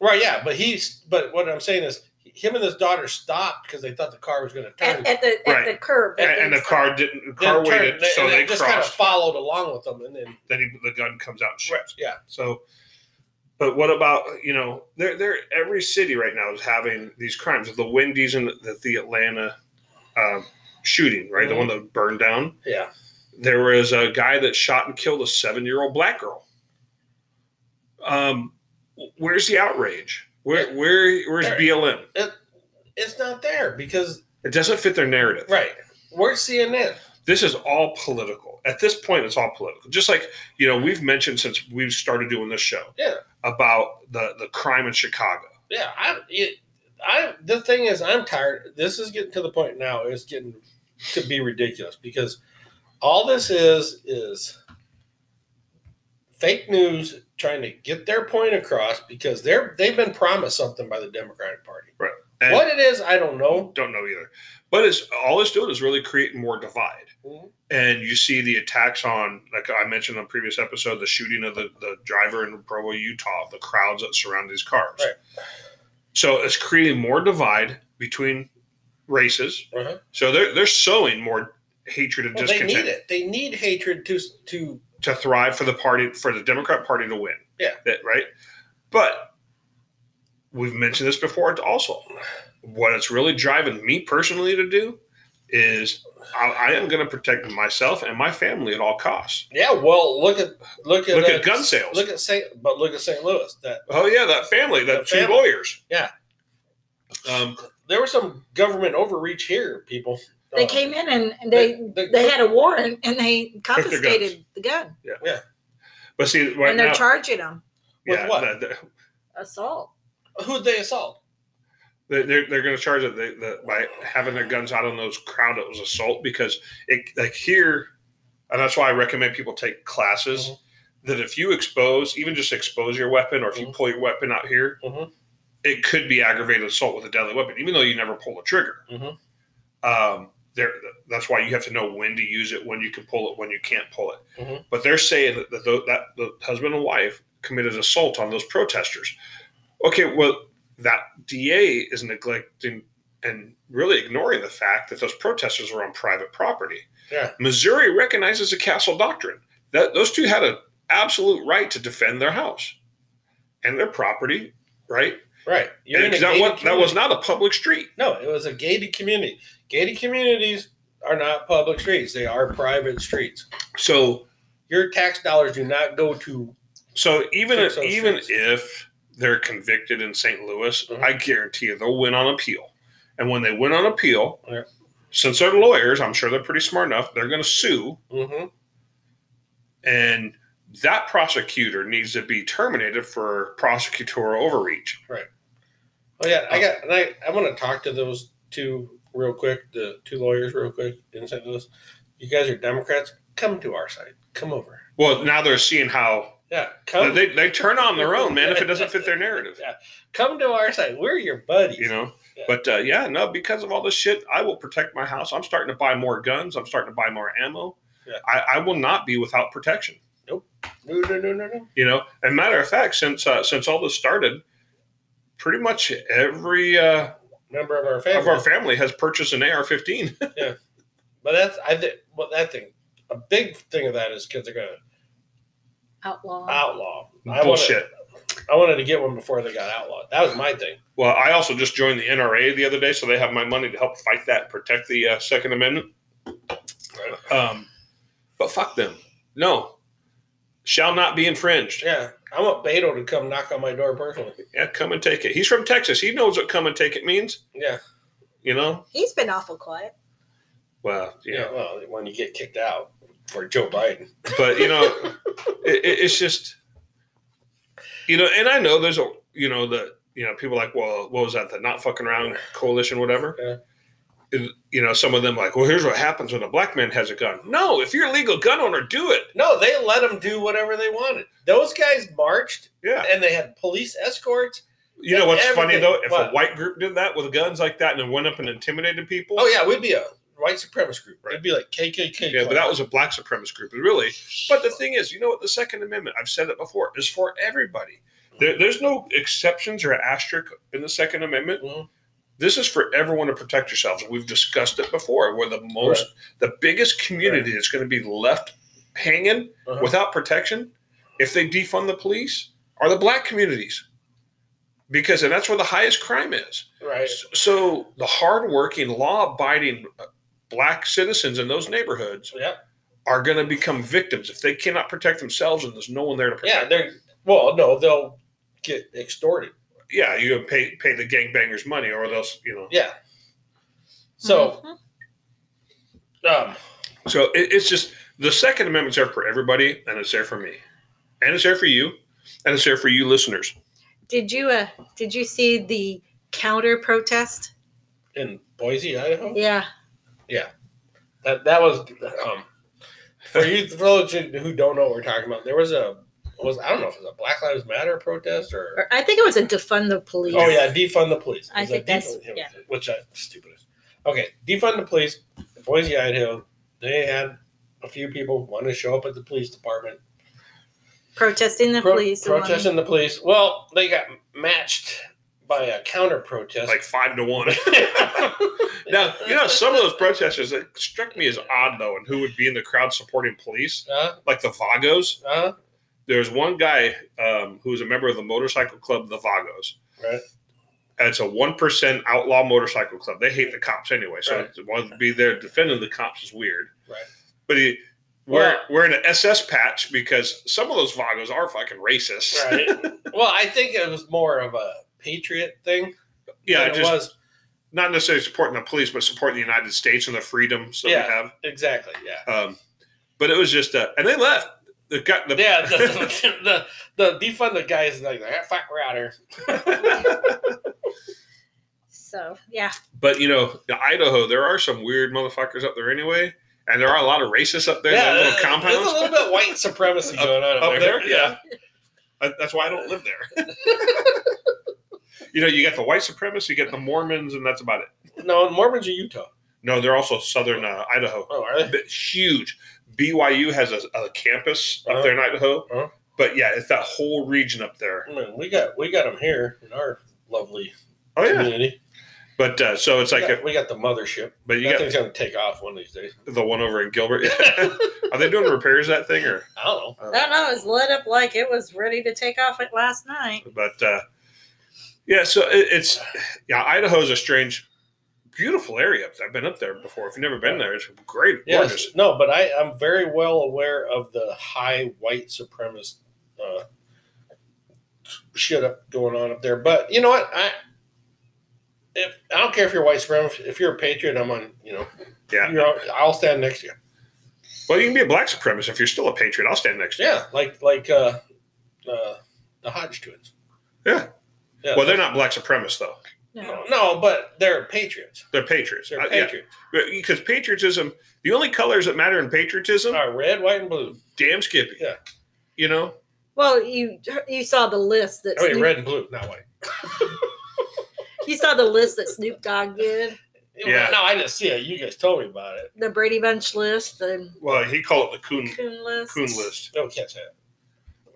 Speaker 1: right yeah but he's but what I'm saying is him and his daughter stopped because they thought the car was going to turn
Speaker 3: at, at the at
Speaker 2: Right.
Speaker 3: the curb.
Speaker 2: And, and the
Speaker 3: least.
Speaker 2: car didn't. The
Speaker 1: Didn't
Speaker 2: car
Speaker 1: turn,
Speaker 2: waited,
Speaker 1: and
Speaker 2: so they
Speaker 1: just kind of followed along with them and then
Speaker 2: Then he, the gun comes out and shoots.
Speaker 1: right, yeah
Speaker 2: So, but what about you know? There, there. Every city right now is having these crimes. The Wendy's and the, the Atlanta um, shooting, right? The
Speaker 1: Mhm.
Speaker 2: one that burned down.
Speaker 1: yeah
Speaker 2: There was a guy that shot and killed a seven-year-old black girl. Um, where's the outrage? Where, where, where's
Speaker 1: There.
Speaker 2: BLM?
Speaker 1: it's not there because
Speaker 2: It doesn't fit their narrative.
Speaker 1: right where's CNN
Speaker 2: this is all political. At this point, it's all political. Just like you know, we've mentioned since we've started doing this show,
Speaker 1: Yeah.
Speaker 2: about the the crime in Chicago.
Speaker 1: yeah I it, I the thing is I'm tired this is getting to the point now it's getting to be ridiculous because all this is is fake news trying to get their point across because they're they've been promised something by the Democratic Party.
Speaker 2: And
Speaker 1: what it is, I don't know.
Speaker 2: don't know either, but it's all it's doing is really creating more divide.
Speaker 1: Mhm.
Speaker 2: And you see the attacks on, like I mentioned on a previous episode, the shooting of the, the driver in Provo, Utah, the crowds that surround these cars.
Speaker 1: Right.
Speaker 2: So it's creating more divide between races.
Speaker 1: Uh-huh.
Speaker 2: So they're they're sowing more hatred and
Speaker 1: Well, they need it. They need hatred to to
Speaker 2: to thrive for the party for the Democrat Party to win.
Speaker 1: Yeah.
Speaker 2: That right. But we've mentioned this before. It's also what it's really driving me personally to do is I, I am going to protect myself and my family at all costs.
Speaker 1: yeah. Well, look at look at
Speaker 2: Look
Speaker 1: uh,
Speaker 2: at gun sales.
Speaker 1: Look at Saint, but look at St. Louis. That
Speaker 2: Oh yeah, that family, that
Speaker 1: The
Speaker 2: two
Speaker 1: family.
Speaker 2: lawyers.
Speaker 1: Yeah.
Speaker 2: Um,
Speaker 1: there was some government overreach here, people.
Speaker 3: They came in and they
Speaker 1: they-
Speaker 3: they had a warrant and they confiscated the gun Yeah. Yeah.
Speaker 2: but see, right
Speaker 3: and they're
Speaker 2: now,
Speaker 3: charging them
Speaker 1: With
Speaker 2: yeah,
Speaker 1: what?
Speaker 2: the- the-
Speaker 3: assault.
Speaker 1: Who'd they assault?
Speaker 2: They're, they're, they're going to charge it the, the, by having their guns out on those crowd that was assault because it like here, and that's why I recommend people take classes.
Speaker 1: Mhm.
Speaker 2: That if you expose, even just expose your weapon, or if you
Speaker 1: Mhm.
Speaker 2: pull your weapon out here,
Speaker 1: Mhm.
Speaker 2: it could be aggravated assault with a deadly weapon, even though you never pull the trigger.
Speaker 1: Mhm.
Speaker 2: Um, there, that's why you have to know when to use it, when you can pull it, when you can't pull it.
Speaker 1: Mhm.
Speaker 2: But they're saying that the, that the husband and wife committed assault on those protesters. Okay, well, that DA is neglecting and really ignoring the fact that those protesters were on private property.
Speaker 1: Yeah.
Speaker 2: Missouri recognizes the castle doctrine. That those two had an absolute right to defend their house and their property, right?
Speaker 1: Right. You're
Speaker 2: And
Speaker 1: in a
Speaker 2: that,
Speaker 1: gated
Speaker 2: was, that was not a public street.
Speaker 1: no. It was a gated community. Gated communities are not public streets. They are private streets.
Speaker 2: So
Speaker 1: Your tax dollars do not go to.
Speaker 2: So even if, even
Speaker 1: streets.
Speaker 2: if they're convicted in St. Louis,
Speaker 1: Mhm.
Speaker 2: I guarantee you they'll win on appeal. And when they win on appeal,
Speaker 1: Yeah.
Speaker 2: since they're lawyers, I'm sure they're pretty smart enough. They're going to sue,
Speaker 1: Mhm.
Speaker 2: and that prosecutor needs to be terminated for prosecutorial overreach. Right.
Speaker 1: Oh yeah, I got. And I I want to talk to those two real quick. The two lawyers real quick in St. Louis. You guys are Democrats. come to our side. Come over.
Speaker 2: Well, now they're seeing how
Speaker 1: Yeah, come.
Speaker 2: they, they turn on their own, man, if it doesn't fit their narrative.
Speaker 1: Yeah, come to our side. We're your buddies.
Speaker 2: You know?
Speaker 1: Yeah.
Speaker 2: But uh, yeah, no, because of all this shit, I will protect my house. I'm starting to buy more guns. I'm starting to buy more ammo.
Speaker 1: Yeah.
Speaker 2: I, I will not be without protection. Nope.
Speaker 1: No, no, no, no, no.
Speaker 2: You know, and matter of fact, since uh, since all this started, pretty much every uh,
Speaker 1: Member of our family.
Speaker 2: of our family has purchased an AR-15.
Speaker 1: yeah, but that's I think. Well, that thing. A big thing of that is because they're gonna
Speaker 3: Outlaw.
Speaker 1: outlaw. I wanted,
Speaker 2: Bullshit.
Speaker 1: I wanted to get one before they got outlawed. That was my thing.
Speaker 2: Well, I also just joined the NRA the other day, so they have my money to help fight that, and protect the uh, Second Amendment. Um, but fuck them. No, shall not be infringed.
Speaker 1: Yeah, I want Beto to come knock on my door personally.
Speaker 2: Yeah, come and take it. He's from Texas. He knows what come and take it means.
Speaker 1: Yeah,
Speaker 2: You know.
Speaker 3: He's been awful quiet.
Speaker 2: Well,
Speaker 1: yeah.
Speaker 2: yeah,
Speaker 1: Well, when you get kicked out for Joe Biden.
Speaker 2: but you know, it, it- it's just, you know, and I know there's a, you know, the, you know, people like, well, what was that? The not fucking around coalition, whatever.
Speaker 1: Yeah.
Speaker 2: You know, some of them like, well, here's what happens when a black man has a gun. No, if you're a legal gun owner, do it.
Speaker 1: No, they let them do whatever they wanted. Those guys marched
Speaker 2: Yeah.
Speaker 1: and they had police escorts.
Speaker 2: You know what's funny though? If a white group did that with guns like that and then went up and intimidated people.
Speaker 1: Oh yeah, we'd be a white supremacist group.
Speaker 2: Right.
Speaker 1: It'd be like KKK.
Speaker 2: Yeah, but that was a black supremacist group, really. But the thing is, you know what? The Second Amendment, I've said it before, is for everybody. There, there's no exceptions or asterisk in the Second Amendment.
Speaker 1: Mhm.
Speaker 2: This is for everyone to protect yourselves. We've discussed it before. We're the most, the biggest community that's going to be left hanging
Speaker 1: Uh-huh.
Speaker 2: without protection, if they defund the police, are the black communities. Because, and that's where the highest crime is.
Speaker 1: right.
Speaker 2: So the hardworking, law-abiding uh, black citizens in those neighborhoods
Speaker 1: Yeah,
Speaker 2: are going to become victims if they cannot protect themselves and there's no one there to protect.
Speaker 1: yeah. They're well, no, they'll get extorted.
Speaker 2: Yeah, you pay pay the gangbangers money, or they'll you know.
Speaker 1: Yeah. So,
Speaker 3: Mhm.
Speaker 1: um,
Speaker 2: So it, it's just the Second Amendment's there for everybody, and it's there for me, and it's there for you, and it's there for you listeners.
Speaker 3: did you uh did you see the counter protest?
Speaker 1: in Boise, Idaho,
Speaker 3: Yeah. Yeah.
Speaker 1: that that was um, for you for those who don't know what we're talking about. There was a was I don't know if it was a Black Lives Matter protest or
Speaker 3: Or I think it was a defund the police.
Speaker 1: Oh yeah, defund the police.
Speaker 3: I think that's-
Speaker 1: defund-
Speaker 3: yeah.
Speaker 1: Which I stupid. is. Okay, defund the police. Boise, Idaho. They had a few people want to show up at the police department
Speaker 3: Protesting the
Speaker 1: pro-
Speaker 3: police. and wanting-
Speaker 1: protesting the police. Well, they got matched by a counter protest.
Speaker 2: Like five to one. now you know some of those protesters that struck me as odd though, and who would be in the crowd supporting police,
Speaker 1: uh,
Speaker 2: like the Vagos.
Speaker 1: uh,
Speaker 2: There's one guy um, who was a member of the motorcycle club, the Vagos.
Speaker 1: right.
Speaker 2: And it's a one percent outlaw motorcycle club. They hate the cops anyway, so
Speaker 1: Right.
Speaker 2: to want to be there defending the cops is weird.
Speaker 1: Right.
Speaker 2: But he we're wearing an SS patch because some of those Vagos are fucking racist.
Speaker 1: Right. well, I think it was more of a patriot thing.
Speaker 2: yeah,
Speaker 1: it
Speaker 2: just
Speaker 1: was
Speaker 2: not necessarily supporting the police, but supporting the United States and the freedoms that
Speaker 1: Yeah.
Speaker 2: we have.
Speaker 1: exactly. Yeah.
Speaker 2: Um, but it was just, uh, and they left. The guy, the,
Speaker 1: Yeah, the, the, the defund the guy is like, "Ah, fuck, we're out here.
Speaker 3: So yeah.
Speaker 2: but you know, in Idaho, there are some weird motherfuckers up there anyway, and there are a lot of racists up there.
Speaker 1: yeah,
Speaker 2: that little
Speaker 1: there's
Speaker 2: compounds.
Speaker 1: a little bit white supremacy going on up,
Speaker 2: up
Speaker 1: there.
Speaker 2: there, yeah. Uh, That's why I don't live there. you know, you got the white supremacists, you get the Mormons, and that's about it.
Speaker 1: No, Mormons are Utah.
Speaker 2: No, they're also southern uh, Idaho.
Speaker 1: Oh, are they?
Speaker 2: But huge. BYU has a, a campus up
Speaker 1: Uh-huh.
Speaker 2: there in Idaho.
Speaker 1: Uh-huh.
Speaker 2: But yeah, it's that whole region up there.
Speaker 1: I mean, we got we got them here in our lovely
Speaker 2: Oh yeah.
Speaker 1: community.
Speaker 2: But uh, so it's
Speaker 1: We
Speaker 2: like,
Speaker 1: got,
Speaker 2: a,
Speaker 1: we got the mothership.
Speaker 2: but you
Speaker 1: that
Speaker 2: got
Speaker 1: thing's gonna take off one of these days.
Speaker 2: the one over in Gilbert. Are they doing repairs that thing or?
Speaker 1: I don't know.
Speaker 3: I don't know. It was lit up like it was ready to take off it last night.
Speaker 2: But uh, yeah, so it, it's yeah, Idaho's a strange, beautiful area. I've been up there before. If you've never been there, it's great, gorgeous.
Speaker 1: No, but I I'm very well aware of the high white supremacist uh, shit up going on up there. But you know what? I if I don't care if you're white supremacist, if you're a patriot, I'm on. You know,
Speaker 2: Yeah.
Speaker 1: I'll stand next to you.
Speaker 2: Well, you can be a black supremacist if you're still a patriot. I'll stand next to you.
Speaker 1: Yeah, like like uh, uh, the Hodge twins.
Speaker 2: Yeah.
Speaker 1: Yeah.
Speaker 2: Well, they're not black supremacists though.
Speaker 3: No.
Speaker 1: No, but they're patriots.
Speaker 2: They're patriots.
Speaker 1: They're
Speaker 2: Uh, yeah.
Speaker 1: patriots.
Speaker 2: Because patriotism, the only colors that matter in patriotism,
Speaker 1: Are red, white, and blue.
Speaker 2: damn Skippy.
Speaker 1: Yeah.
Speaker 2: You know?
Speaker 3: Well, you you saw the list that
Speaker 1: I mean,
Speaker 3: Snoop,
Speaker 1: red and blue, not white.
Speaker 3: you saw the list that Snoop Dogg did,
Speaker 2: Yeah.
Speaker 1: No, I didn't see it. You guys told me about it.
Speaker 3: the Brady Bunch list, and.
Speaker 2: Well, he called it the coon
Speaker 3: Coon list.
Speaker 2: coon list.
Speaker 1: No, can't say it.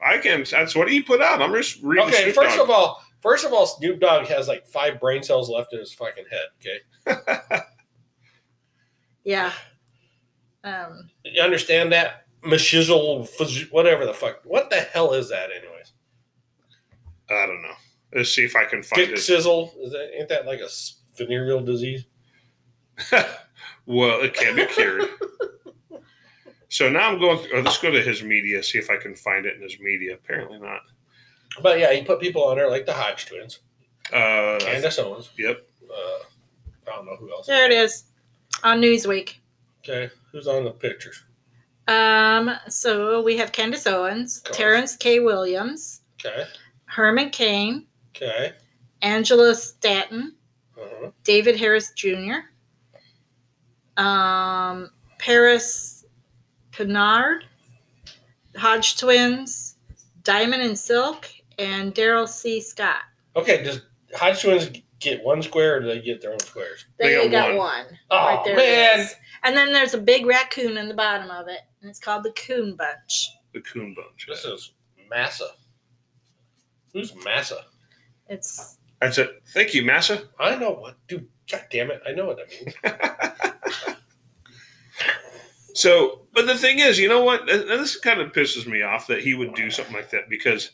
Speaker 2: I can. That's what he put out. I'm just reading.
Speaker 1: Okay,
Speaker 2: Snoop
Speaker 1: first
Speaker 2: Dogg.
Speaker 1: of all, first of all, Snoop Dogg has like five brain cells left in his fucking head. Okay,
Speaker 3: Yeah. Um,
Speaker 1: you understand that? Mashizzle, whatever the fuck. What the hell is that, anyways?
Speaker 2: I don't know. Let's see if I can find
Speaker 1: Dick
Speaker 2: it.
Speaker 1: sizzle? Is that ain't that like a venereal disease?
Speaker 2: well, it can be cured. so now I'm going. Through, oh, let's go to his media. See if I can find it in his media. Apparently not.
Speaker 1: But yeah, he put people on there like the Hodge twins,
Speaker 2: Uh,
Speaker 1: Candace Owens.
Speaker 2: Yep.
Speaker 1: Uh, I don't know who else.
Speaker 3: there it is on Newsweek.
Speaker 1: Okay, who's on the pictures?
Speaker 3: Um, so we have Candace Owens,
Speaker 1: Cool.
Speaker 3: Terrence K. Williams,
Speaker 1: Okay,
Speaker 3: Herman Cain,
Speaker 1: okay.
Speaker 3: Angela Stanton,
Speaker 1: Uh-huh.
Speaker 3: David Harris Jr., um, Paris Dennard, Hodge Twins, Diamond and Silk, and Darrell C. Scott.
Speaker 1: Okay, does Hodge twins get one square or do they get their own squares?
Speaker 2: They
Speaker 3: They,
Speaker 2: got
Speaker 3: got
Speaker 2: one.
Speaker 3: one.
Speaker 1: Oh
Speaker 3: right there. it
Speaker 1: man.
Speaker 3: And then there's a big raccoon in the bottom of it, and it's called the Coon Bunch.
Speaker 2: the coon bunch.
Speaker 1: this is Massa. Who's Massa?
Speaker 3: It's
Speaker 2: That's it. Thank you, Massa.
Speaker 1: I know what, dude. God damn it, I know what that means.
Speaker 2: So, but the thing is, you know what? This kind of pisses me off that he would do something like that because,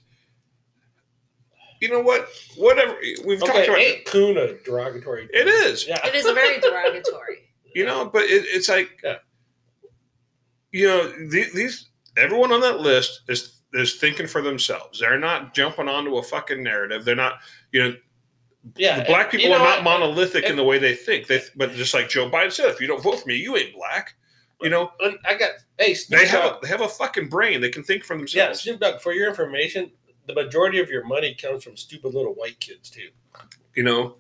Speaker 2: you know what? Whatever we've talked about,
Speaker 1: ain't coon a derogatory?
Speaker 2: it is.
Speaker 1: Yeah.
Speaker 3: it is a very derogatory.
Speaker 2: You know, but it, it's like,
Speaker 1: Yeah.
Speaker 2: you know, the, these everyone on that list is is thinking for themselves. They're not jumping onto a fucking narrative. They're not, you know,
Speaker 1: Yeah,
Speaker 2: the black people
Speaker 1: you know
Speaker 2: are not
Speaker 1: what?
Speaker 2: monolithic in the way they think. They, but just like Joe Biden said, if you don't vote for me, you ain't black. You know,
Speaker 1: I got hey Snoop
Speaker 2: they have a, they have a fucking brain. They can think for themselves.
Speaker 1: Yeah,
Speaker 2: themselves.
Speaker 1: Snoop Dogg. For your information, the majority of your money comes from stupid little white kids too.
Speaker 2: you know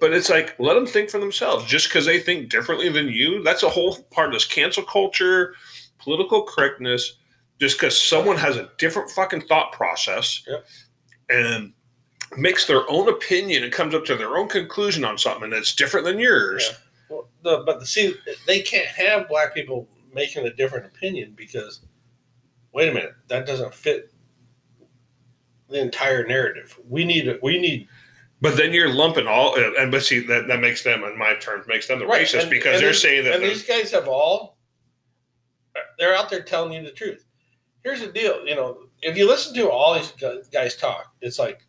Speaker 2: but it's like let them think for themselves just because they think differently than you that's a whole part of this cancel culture political correctness just because someone has a different fucking thought process
Speaker 1: Yep.
Speaker 2: and makes their own opinion and comes up to their own conclusion on something that's different than yours
Speaker 1: Yeah. Well, the, but the, see, they can't have black people making a different opinion because, wait a minute, that doesn't fit the entire narrative. We need we need
Speaker 2: but then you're lumping all and but see that, that makes them in my terms makes them the
Speaker 1: Right,
Speaker 2: racist
Speaker 1: and-
Speaker 2: because
Speaker 1: and
Speaker 2: they're
Speaker 1: these-
Speaker 2: saying that
Speaker 1: and these guys have all they're out there telling you the truth. Here's the deal, you know, if you listen to all these guys talk, it's like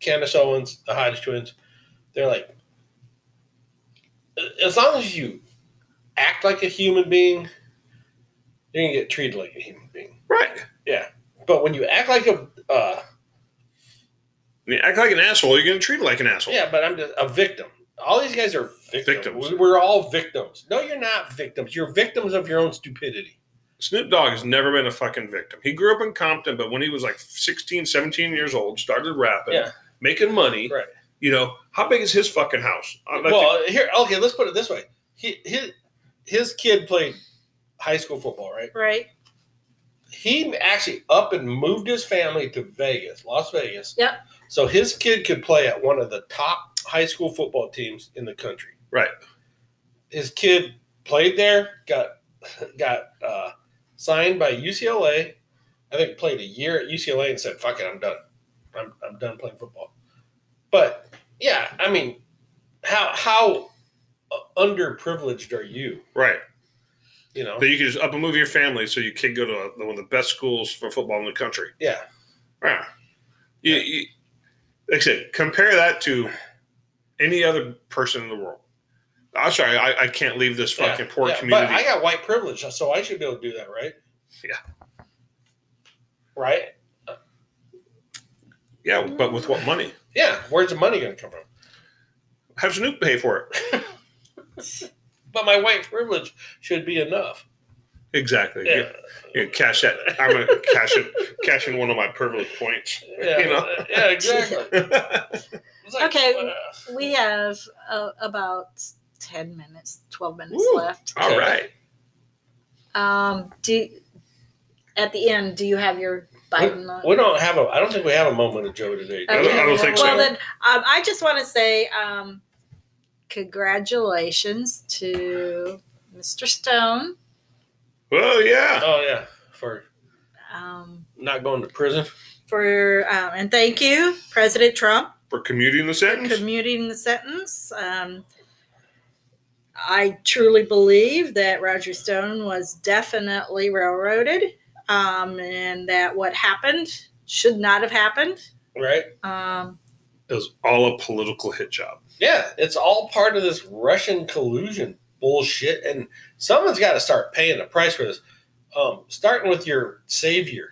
Speaker 1: Candace Owens, the Hodge twins, they're like, as long as you act like a human being, you're gonna get treated like a human being.
Speaker 2: right Yeah.
Speaker 1: But when you act like a, uh,
Speaker 2: you act like an asshole you're going to treat it like an asshole
Speaker 1: yeah, but I'm just a victim. All these guys are victims.
Speaker 2: Victims.
Speaker 1: We- We're all victims. No, you're not victims. You're victims of your own stupidity.
Speaker 2: Snoop Dogg has never been a fucking victim. He grew up in Compton, but when he was like 16, 17 years old, started rapping,
Speaker 1: Yeah.
Speaker 2: making money.
Speaker 1: Right.
Speaker 2: You know, how big is his fucking house? Like
Speaker 1: well, here, okay, let's put it this way. He, his, his kid played high school football, right?
Speaker 3: Right?
Speaker 1: He actually up and moved his family to Vegas, Las Vegas.
Speaker 3: Yep.
Speaker 1: So his kid could play at one of the top high school football teams in the country.
Speaker 2: Right.
Speaker 1: His kid played there, got got uh, signed by UCLA. I think played a year at UCLA and said, "Fuck it, I'm done. I'm, I'm done playing football." But yeah, I mean, how how uh, underprivileged are you?
Speaker 2: right.
Speaker 1: You know?
Speaker 2: That you can just up and move your family so your kid go to a, one of the best schools for football in the country.
Speaker 1: Yeah.
Speaker 2: Yeah. You, you, like I said, compare that to any other person in the world. I'm sorry, I, I can't leave this fucking
Speaker 1: Yeah,
Speaker 2: poor
Speaker 1: yeah,
Speaker 2: community.
Speaker 1: But I got white privilege, so I should be able to do that, right?
Speaker 2: Yeah.
Speaker 1: Right?
Speaker 2: yeah, but with what money?
Speaker 1: Yeah. Where's the money going to come from?
Speaker 2: Have Snoop pay for it.
Speaker 1: But my white privilege should be enough.
Speaker 2: Exactly.
Speaker 1: Yeah.
Speaker 2: Yeah. Yeah, cash that. I'm gonna cash it. Cash in one of my privilege points.
Speaker 1: Yeah.
Speaker 2: You know?
Speaker 1: Yeah. Exactly. Like,
Speaker 3: Okay.
Speaker 1: uh,
Speaker 3: We have uh, about ten minutes, twelve minutes
Speaker 2: Woo.
Speaker 3: left.
Speaker 2: All right.
Speaker 3: Um, do at the end, do you have your Biden? uh,
Speaker 1: we don't have a. I don't think we have a moment of Joe today. do
Speaker 2: I don't- I don't think so.
Speaker 3: well, then um, I just want to say um, congratulations to Mr. Stone.
Speaker 2: Well, yeah.
Speaker 1: Oh yeah, for
Speaker 3: Um,
Speaker 1: not going to prison.
Speaker 3: for um, and thank you, President Trump,
Speaker 2: For commuting the
Speaker 3: for
Speaker 2: sentence.
Speaker 3: commuting the sentence. Um, I truly believe that Roger Stone was definitely railroaded, um, and that what happened should not have happened.
Speaker 1: Right?
Speaker 3: Um,
Speaker 2: It was all a political hit job.
Speaker 1: Yeah, it's all part of this Russian collusion bullshit, and someone's got to start paying the price for this. Um, starting with your savior.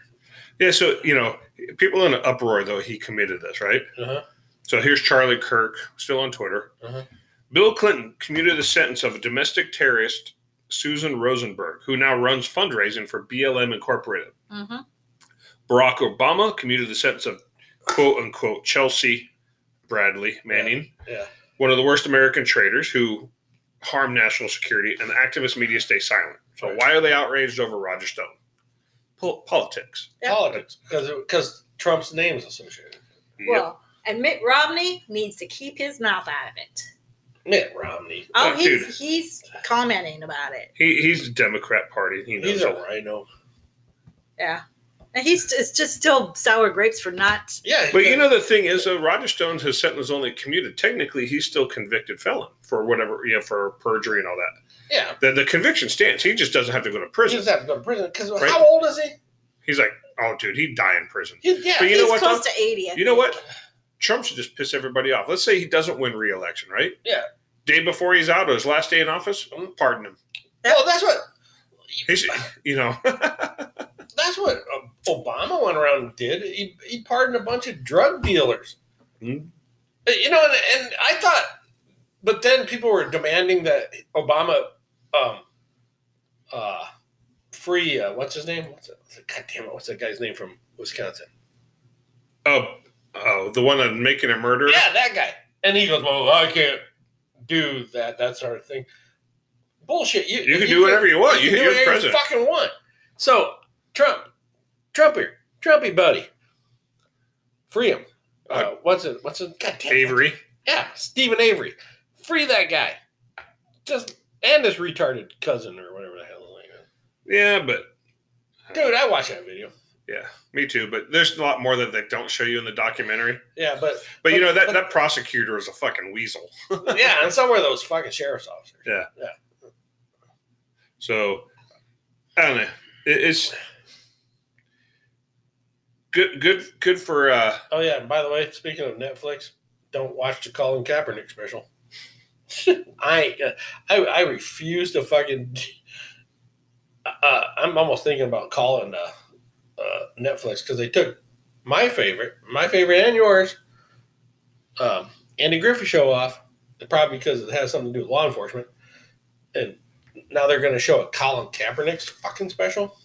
Speaker 2: Yeah, so you know, people in an uproar though he committed this, right?
Speaker 1: Uh-huh.
Speaker 2: So here's Charlie Kirk, still on Twitter.
Speaker 1: Uh-huh.
Speaker 2: Bill Clinton commuted the sentence of a domestic terrorist, Susan Rosenberg, who now runs fundraising for BLM Incorporated.
Speaker 3: mhm.
Speaker 2: Barack Obama commuted the sentence of quote unquote Chelsea Bradley Manning,
Speaker 1: Yeah.
Speaker 2: One of the worst American traitors who harm national security, and the activist media stay silent. So
Speaker 1: Right.
Speaker 2: why are they outraged over Roger Stone? Pol- politics.
Speaker 3: Yep.
Speaker 1: Politics, because because Trump's name is associated.
Speaker 2: Yep.
Speaker 3: Well, and Mitt Romney needs to keep his mouth out of it.
Speaker 1: Mitt Romney.
Speaker 3: Oh,
Speaker 2: Oh,
Speaker 3: he's
Speaker 2: dude.
Speaker 3: he's commenting about it.
Speaker 2: he, he's a Democrat Party. He knows
Speaker 1: He's a RINO.
Speaker 3: Yeah, and he's it's just still sour grapes for not.
Speaker 1: Yeah,
Speaker 2: But you know the thing is, uh, Roger Stone's his sentence was only commuted. Technically, he's still convicted felon for whatever you know for perjury and all that.
Speaker 1: yeah,
Speaker 2: The, the conviction stands. He just doesn't have to go to prison.
Speaker 1: he
Speaker 2: prison.
Speaker 1: just have to go to prison. Because
Speaker 2: Right.
Speaker 1: how old is he?
Speaker 2: He's like, oh, dude, he'd die in prison.
Speaker 1: He- yeah,
Speaker 2: But you
Speaker 3: he's
Speaker 2: know what,
Speaker 3: close
Speaker 2: though?
Speaker 3: to eighty. I
Speaker 2: You know what? Trump should just piss everybody off. Let's say he doesn't win re-election, right?
Speaker 1: Yeah.
Speaker 2: Day before he's out, or his last day in office, mm, pardon him.
Speaker 1: well, that's what
Speaker 2: He should, you know.
Speaker 1: that's what uh, Obama went around and did. He he pardoned a bunch of drug dealers.
Speaker 2: Hmm.
Speaker 1: Uh, You know, and, and I thought, but then people were demanding that Obama, um, uh, free. Uh, what's his name? What's it? God damn it! What's that guy's name from Wisconsin?
Speaker 2: oh, oh, the one that's making a murder.
Speaker 1: Yeah, that guy. And he goes, "Well, I can't do that. That sort of thing." Bullshit. You,
Speaker 2: You can do whatever you want. You-
Speaker 1: can do whatever
Speaker 2: president.
Speaker 1: You fucking want. So Trump, Trumpy, Trumpy buddy, free him. Uh, what's it? What's it? God damn it.
Speaker 2: Avery.
Speaker 1: Yeah, Steven Avery. Free that guy. Just and his retarded cousin or whatever the hell his name is.
Speaker 2: Yeah, but
Speaker 1: Dude, I watched that video.
Speaker 2: yeah, me too. But there's a lot more that they don't show you in the documentary.
Speaker 1: Yeah, but
Speaker 2: But you know that
Speaker 1: But-
Speaker 2: that prosecutor is a fucking weasel.
Speaker 1: yeah, and some of those fucking sheriff's officers.
Speaker 2: Yeah, yeah. So I don't know. It, it's good, good, good for. uh
Speaker 1: Oh yeah, and by the way, speaking of Netflix, don't watch the Colin Kaepernick special. I I I refuse to fucking. Uh, I'm almost thinking about calling uh, uh, Netflix because they took my favorite, my favorite, and yours, um, Andy Griffith show off. Probably because it has something to do with law enforcement, and now they're going to show a Colin Kaepernick's fucking special.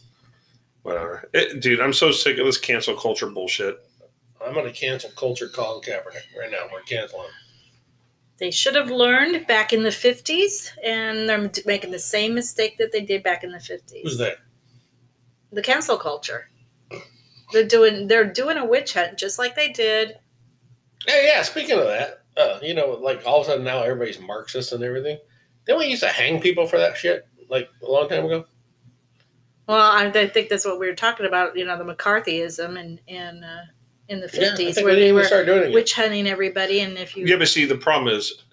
Speaker 2: Whatever, it, dude. I'm so sick of this cancel culture bullshit.
Speaker 1: I'm going to cancel culture Colin Kaepernick right now. We're canceling.
Speaker 3: They should have learned back in the fifties, and they're making the same mistake that they did back in the 50s.
Speaker 1: Who's
Speaker 3: fifties.
Speaker 1: that?
Speaker 3: The cancel culture. They're doing they're doing a witch hunt just like they did.
Speaker 1: Yeah, yeah. Speaking of that, uh, you know, like all of a sudden now everybody's Marxist and everything. Then we used to hang people for that shit like a long time ago.
Speaker 3: Well, I, I think that's what we were talking about. You know, the McCarthyism and in uh, in the
Speaker 1: Yeah, I
Speaker 3: fifties
Speaker 1: think
Speaker 3: where
Speaker 1: need
Speaker 3: they
Speaker 1: to
Speaker 3: were
Speaker 1: start doing it.
Speaker 3: witch hunting everybody, and if you
Speaker 2: Yeah, but see, the problem is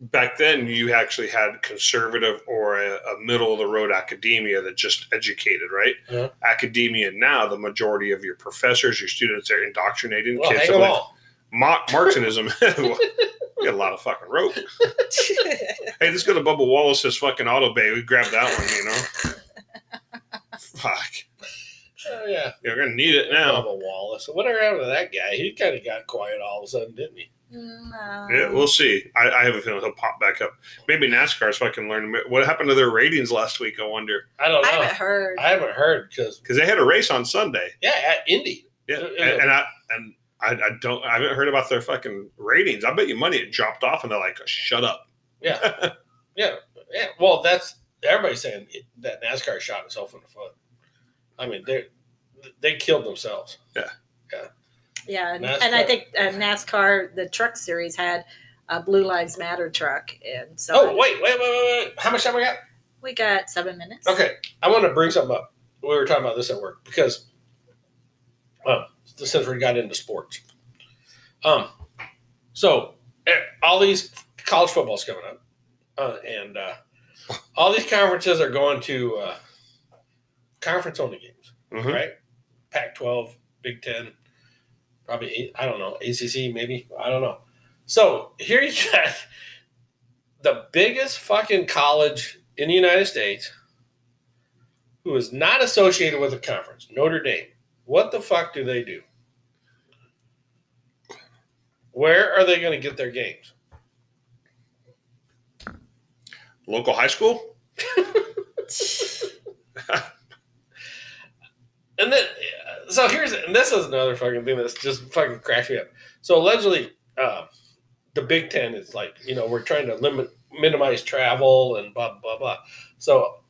Speaker 2: back then you actually had conservative or a, a middle of the road academia that just educated, right?
Speaker 1: Yeah.
Speaker 2: Academia now, the majority of your professors, your students are indoctrinating
Speaker 1: well,
Speaker 2: kids.
Speaker 1: hang
Speaker 2: to
Speaker 1: them
Speaker 2: believe-
Speaker 1: all.
Speaker 2: Ma- Marxism, we got a lot of fucking rope. Hey, let's go to Bubba Wallace's fucking auto bay. We grabbed that one, you know. Fuck,
Speaker 1: Oh yeah,
Speaker 2: you're gonna need it now.
Speaker 1: Bubba Wallace. Whatever happened to that guy? He kind of got quiet all of a sudden, didn't he?
Speaker 3: No.
Speaker 2: Yeah, we'll see. I, I have a feeling he'll pop back up. Maybe NASCAR's fucking learn. What happened to their ratings last week? I wonder.
Speaker 1: I don't know.
Speaker 3: I
Speaker 1: know.
Speaker 3: haven't heard.
Speaker 1: I haven't heard because
Speaker 2: Because they had a race on Sunday.
Speaker 1: yeah, at Indy.
Speaker 2: Yeah,
Speaker 1: Uh,
Speaker 2: and, and I and I, I don't. I haven't heard about their fucking ratings. I bet you money it dropped off, and they're like, "Shut up."
Speaker 1: Yeah, yeah, yeah. Well, that's everybody's saying it, that NASCAR shot itself in the foot. I mean, they they killed themselves.
Speaker 3: Yeah, Yeah.
Speaker 1: NASCAR.
Speaker 3: and I think uh, NASCAR, the truck series, had a Blue Lives Matter truck, and so
Speaker 1: Oh wait, wait, wait, wait, wait. How much time we got?
Speaker 3: we got seven minutes.
Speaker 1: Okay, I want to bring something up. We were talking about this at work because, um, since we got into sports, um, so eh, all these college football's coming up, uh, and uh, all these conferences are going to uh, conference only games,
Speaker 2: Mhm.
Speaker 1: right? Pac-12, Big Ten, probably eight, I don't know, ACC maybe I don't know. So here you got the biggest fucking college in the United States who is not associated with a conference, Notre Dame. What the fuck do they do? Where are they going to get their games?
Speaker 2: Local high school.
Speaker 1: And then, so here's, and this is another fucking thing that's just fucking cracks me up. So allegedly, uh, the Big Ten is like, you know, we're trying to limit, minimize travel and blah, blah, blah. So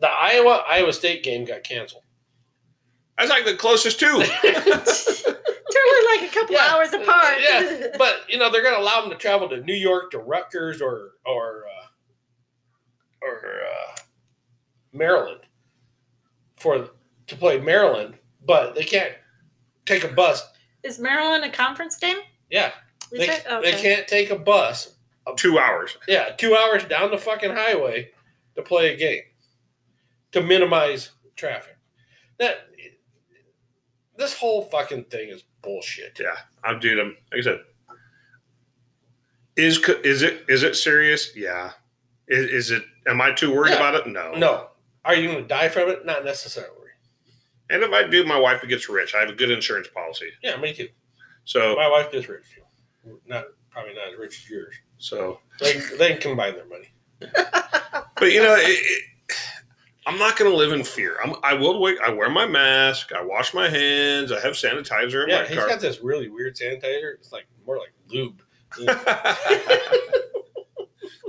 Speaker 1: the Iowa Iowa State game got canceled.
Speaker 2: That's like the closest two.
Speaker 3: They're like a couple
Speaker 1: Yeah.
Speaker 3: hours apart.
Speaker 1: Yeah, but you know they're going to allow them to travel to New York, to Rutgers, or or uh, or uh, Maryland for to play Maryland, but they can't take a bus.
Speaker 3: Is Maryland a conference game?
Speaker 1: Yeah,
Speaker 3: Is
Speaker 1: they,
Speaker 3: it?
Speaker 1: they can't take a bus.
Speaker 2: two hours.
Speaker 1: Yeah, two hours down the fucking highway to play a game to minimize traffic. That this whole fucking thing is bullshit.
Speaker 2: Yeah, I'm dude. I'm like I said. Is is it is it serious? Yeah. Is, is it? Am I too worried
Speaker 1: Yeah.
Speaker 2: about it? No.
Speaker 1: No, are you going to die from it? Not necessarily.
Speaker 2: And if I do, my wife gets rich. I have a good insurance policy.
Speaker 1: Yeah, me too.
Speaker 2: So
Speaker 1: My wife gets rich too. Not probably not as rich as yours.
Speaker 2: so.
Speaker 1: They they can combine their money.
Speaker 2: But you know, it, it, I'm not going to live in fear. I'm, I will wait. I wear my mask. I wash my hands. I have sanitizer in
Speaker 1: Yeah,
Speaker 2: my
Speaker 1: he's
Speaker 2: car.
Speaker 1: got this really weird sanitizer. It's like more like lube.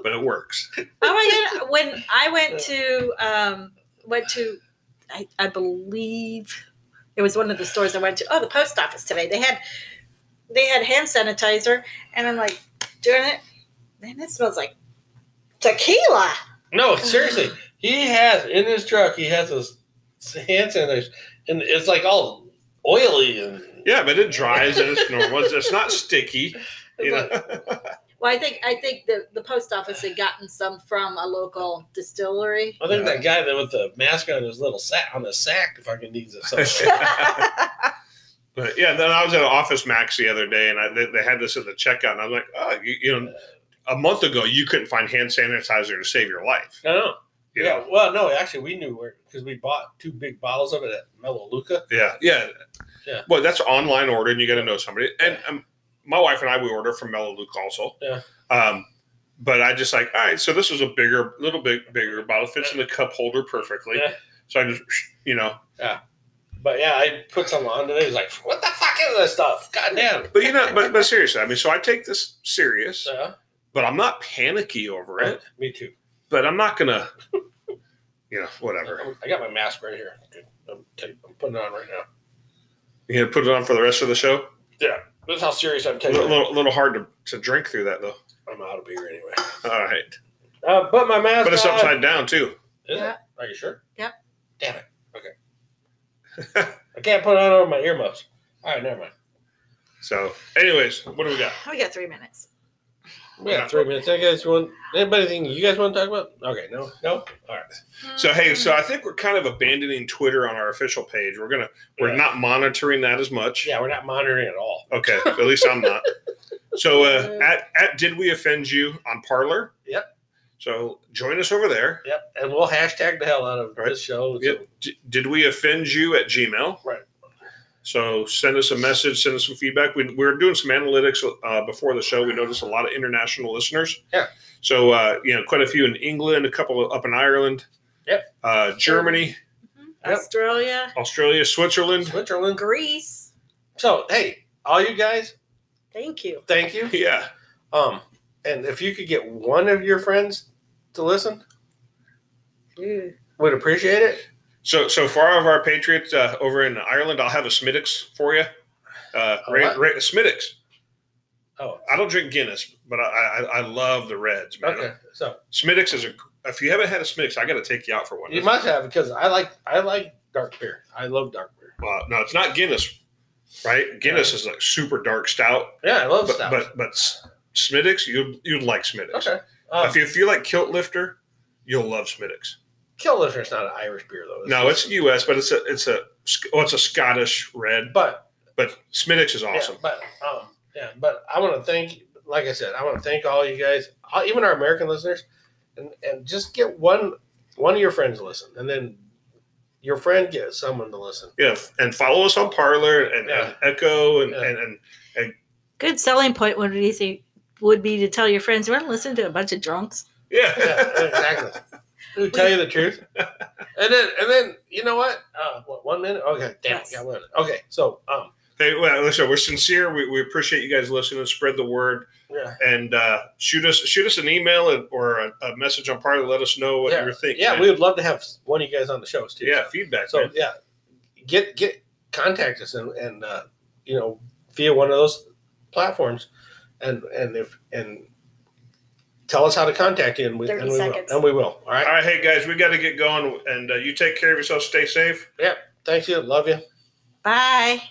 Speaker 2: but it works.
Speaker 3: Oh my god! When I went to um, went to, I, I believe it was one of the stores I went to. Oh, the post office today. They had they had hand sanitizer, and I'm like doing it. Man, it smells like tequila.
Speaker 1: No, seriously, he has in his truck. He has this hand sanitizer, and it's like all oily and.
Speaker 2: Yeah, but it dries and it's normal. It's, it's not sticky. You know?
Speaker 3: Well, I think I think the the post office had gotten some from a local distillery.
Speaker 1: I think that guy that with the mask on his little sack on the sack fucking needs it. something.
Speaker 2: But yeah, then I was at Office Max the other day, and I, they, they had this at the checkout, and I was like, oh, you, you know, a month ago you couldn't find hand sanitizer to save your life.
Speaker 1: I know.
Speaker 2: You
Speaker 1: Yeah.
Speaker 2: know?
Speaker 1: Well, no, actually, we knew where because we bought two big bottles of it at Melaleuca.
Speaker 2: yeah, yeah,
Speaker 1: Yeah.
Speaker 2: Well, that's online order, and you got to know somebody. And um, my wife and I we order from Melaleuca also.
Speaker 1: Yeah.
Speaker 2: Um, but I just like, all right, so this was a bigger, little bit bigger bottle, fits in the cup holder perfectly.
Speaker 1: Yeah.
Speaker 2: So I just, you know, Yeah.
Speaker 1: But yeah, I put some on today. He's like, "What the fuck is this stuff? God damn!"
Speaker 2: but you know, but but seriously, I mean, so I take this serious,
Speaker 1: Yeah.
Speaker 2: but I'm not panicky over it.
Speaker 1: Me too.
Speaker 2: But I'm not gonna, you know, whatever.
Speaker 1: I got my mask right here. I'm, I'm putting it on right now.
Speaker 2: You gonna put it on for the rest of the show?
Speaker 1: This is how serious I'm
Speaker 2: A
Speaker 1: taking
Speaker 2: little,
Speaker 1: it.
Speaker 2: little, little hard to, to drink through that though.
Speaker 1: I'm out of beer anyway.
Speaker 2: All right,
Speaker 1: Uh, but my mask.
Speaker 2: but it's upside down too.
Speaker 1: Is
Speaker 3: Yeah.
Speaker 1: it? Are you sure?
Speaker 3: Yep.
Speaker 1: Damn it. Okay. I can't put it on over my earmuffs. All right, never mind.
Speaker 2: So, anyways, what do we got?
Speaker 3: we got three minutes.
Speaker 1: We got three minutes. I guys want anybody think you guys want to talk about? Okay, no, no. All right.
Speaker 2: So hey, so I think we're kind of abandoning Twitter on our official page. We're gonna we're
Speaker 1: Yeah.
Speaker 2: not monitoring that as much.
Speaker 1: Yeah, we're not monitoring at all.
Speaker 2: Okay, at least I'm not. So uh, at at did we offend you on Parler?
Speaker 1: Yep.
Speaker 2: So join us over there.
Speaker 1: Yep, and we'll hashtag the hell out of
Speaker 2: Right.
Speaker 1: this show.
Speaker 2: Yep. D- did we offend you at Gmail?
Speaker 1: Right.
Speaker 2: So send us a message, send us some feedback. We, we're doing some analytics uh, before the show. We noticed a lot of international listeners.
Speaker 1: Yeah.
Speaker 2: So uh, you know, quite a few in England, a couple up in Ireland.
Speaker 1: Yep.
Speaker 2: Uh, Germany,
Speaker 3: Australia,
Speaker 2: Australia, Switzerland.
Speaker 1: Switzerland.
Speaker 3: Greece.
Speaker 1: So hey, all you guys,
Speaker 3: Thank you.
Speaker 1: thank you.
Speaker 2: Yeah.
Speaker 1: Um, and if you could get one of your friends to listen,
Speaker 3: Dude.
Speaker 1: would appreciate it.
Speaker 2: So, so for all of our patriots uh, over in Ireland, I'll have a Smithwick's for you. Uh,
Speaker 1: A
Speaker 2: Ra-
Speaker 1: what?
Speaker 2: Ra- Smithwick's.
Speaker 1: Oh,
Speaker 2: I don't drink Guinness, but I, I, I love the Reds, man.
Speaker 1: okay. So
Speaker 2: Smithwick's is a. If you haven't had a Smithwick's, I got to take you out for one.
Speaker 1: you must have because I like I like dark beer. I love dark beer.
Speaker 2: Well, no, it's not Guinness, right? Guinness is like super dark stout,
Speaker 1: Yeah, I love
Speaker 2: but
Speaker 1: stout.
Speaker 2: but but Smithwick's, you you'd like Smithwick's.
Speaker 1: okay. Um,
Speaker 2: if you feel like Kilt Lifter, you'll love Smithwick's.
Speaker 1: Kilt Lifter's not an Irish beer though.
Speaker 2: No, it's U.S., but it's a it's a oh, it's a Scottish red,
Speaker 1: but
Speaker 2: but Smithwick's is awesome.
Speaker 1: Yeah, but um, yeah, but I want to thank, like I said, I want to thank all you guys, all- even our American listeners, and and just get one one of your friends to listen, and then your friend get someone to listen.
Speaker 2: Yeah, and follow us on Parler and,
Speaker 1: Yeah.
Speaker 2: and Echo and,
Speaker 1: Yeah.
Speaker 2: and and
Speaker 3: Good selling point would be to, would be to tell your friends, "You want to listen to a bunch of drunks?"
Speaker 2: yeah,
Speaker 1: Yeah, exactly. Who tell you the truth? And then and then you know what? Uh, what one minute? Okay, damn,
Speaker 3: Yes.
Speaker 1: it, got one minute. Okay, so um,
Speaker 2: Hey, well, listen, we're sincere. We, we appreciate you guys listening. Spread the word
Speaker 1: yeah,
Speaker 2: and uh, shoot us shoot us an email or a, a message on Parler. Let us know what
Speaker 1: yeah,
Speaker 2: you're thinking.
Speaker 1: yeah,
Speaker 2: man.
Speaker 1: we would love to have one of you guys on the shows too.
Speaker 2: yeah feedback.
Speaker 1: So
Speaker 2: man.
Speaker 1: yeah, get get contact us and and uh, you know via one of those platforms, and and if and tell us how to contact you, and we
Speaker 3: 30
Speaker 1: and we
Speaker 3: seconds.
Speaker 1: will, and we will. All right.
Speaker 2: All right, hey guys, we got to get going, and uh, you take care of yourself. Stay safe.
Speaker 1: Yep, thank you. Love you.
Speaker 3: Bye.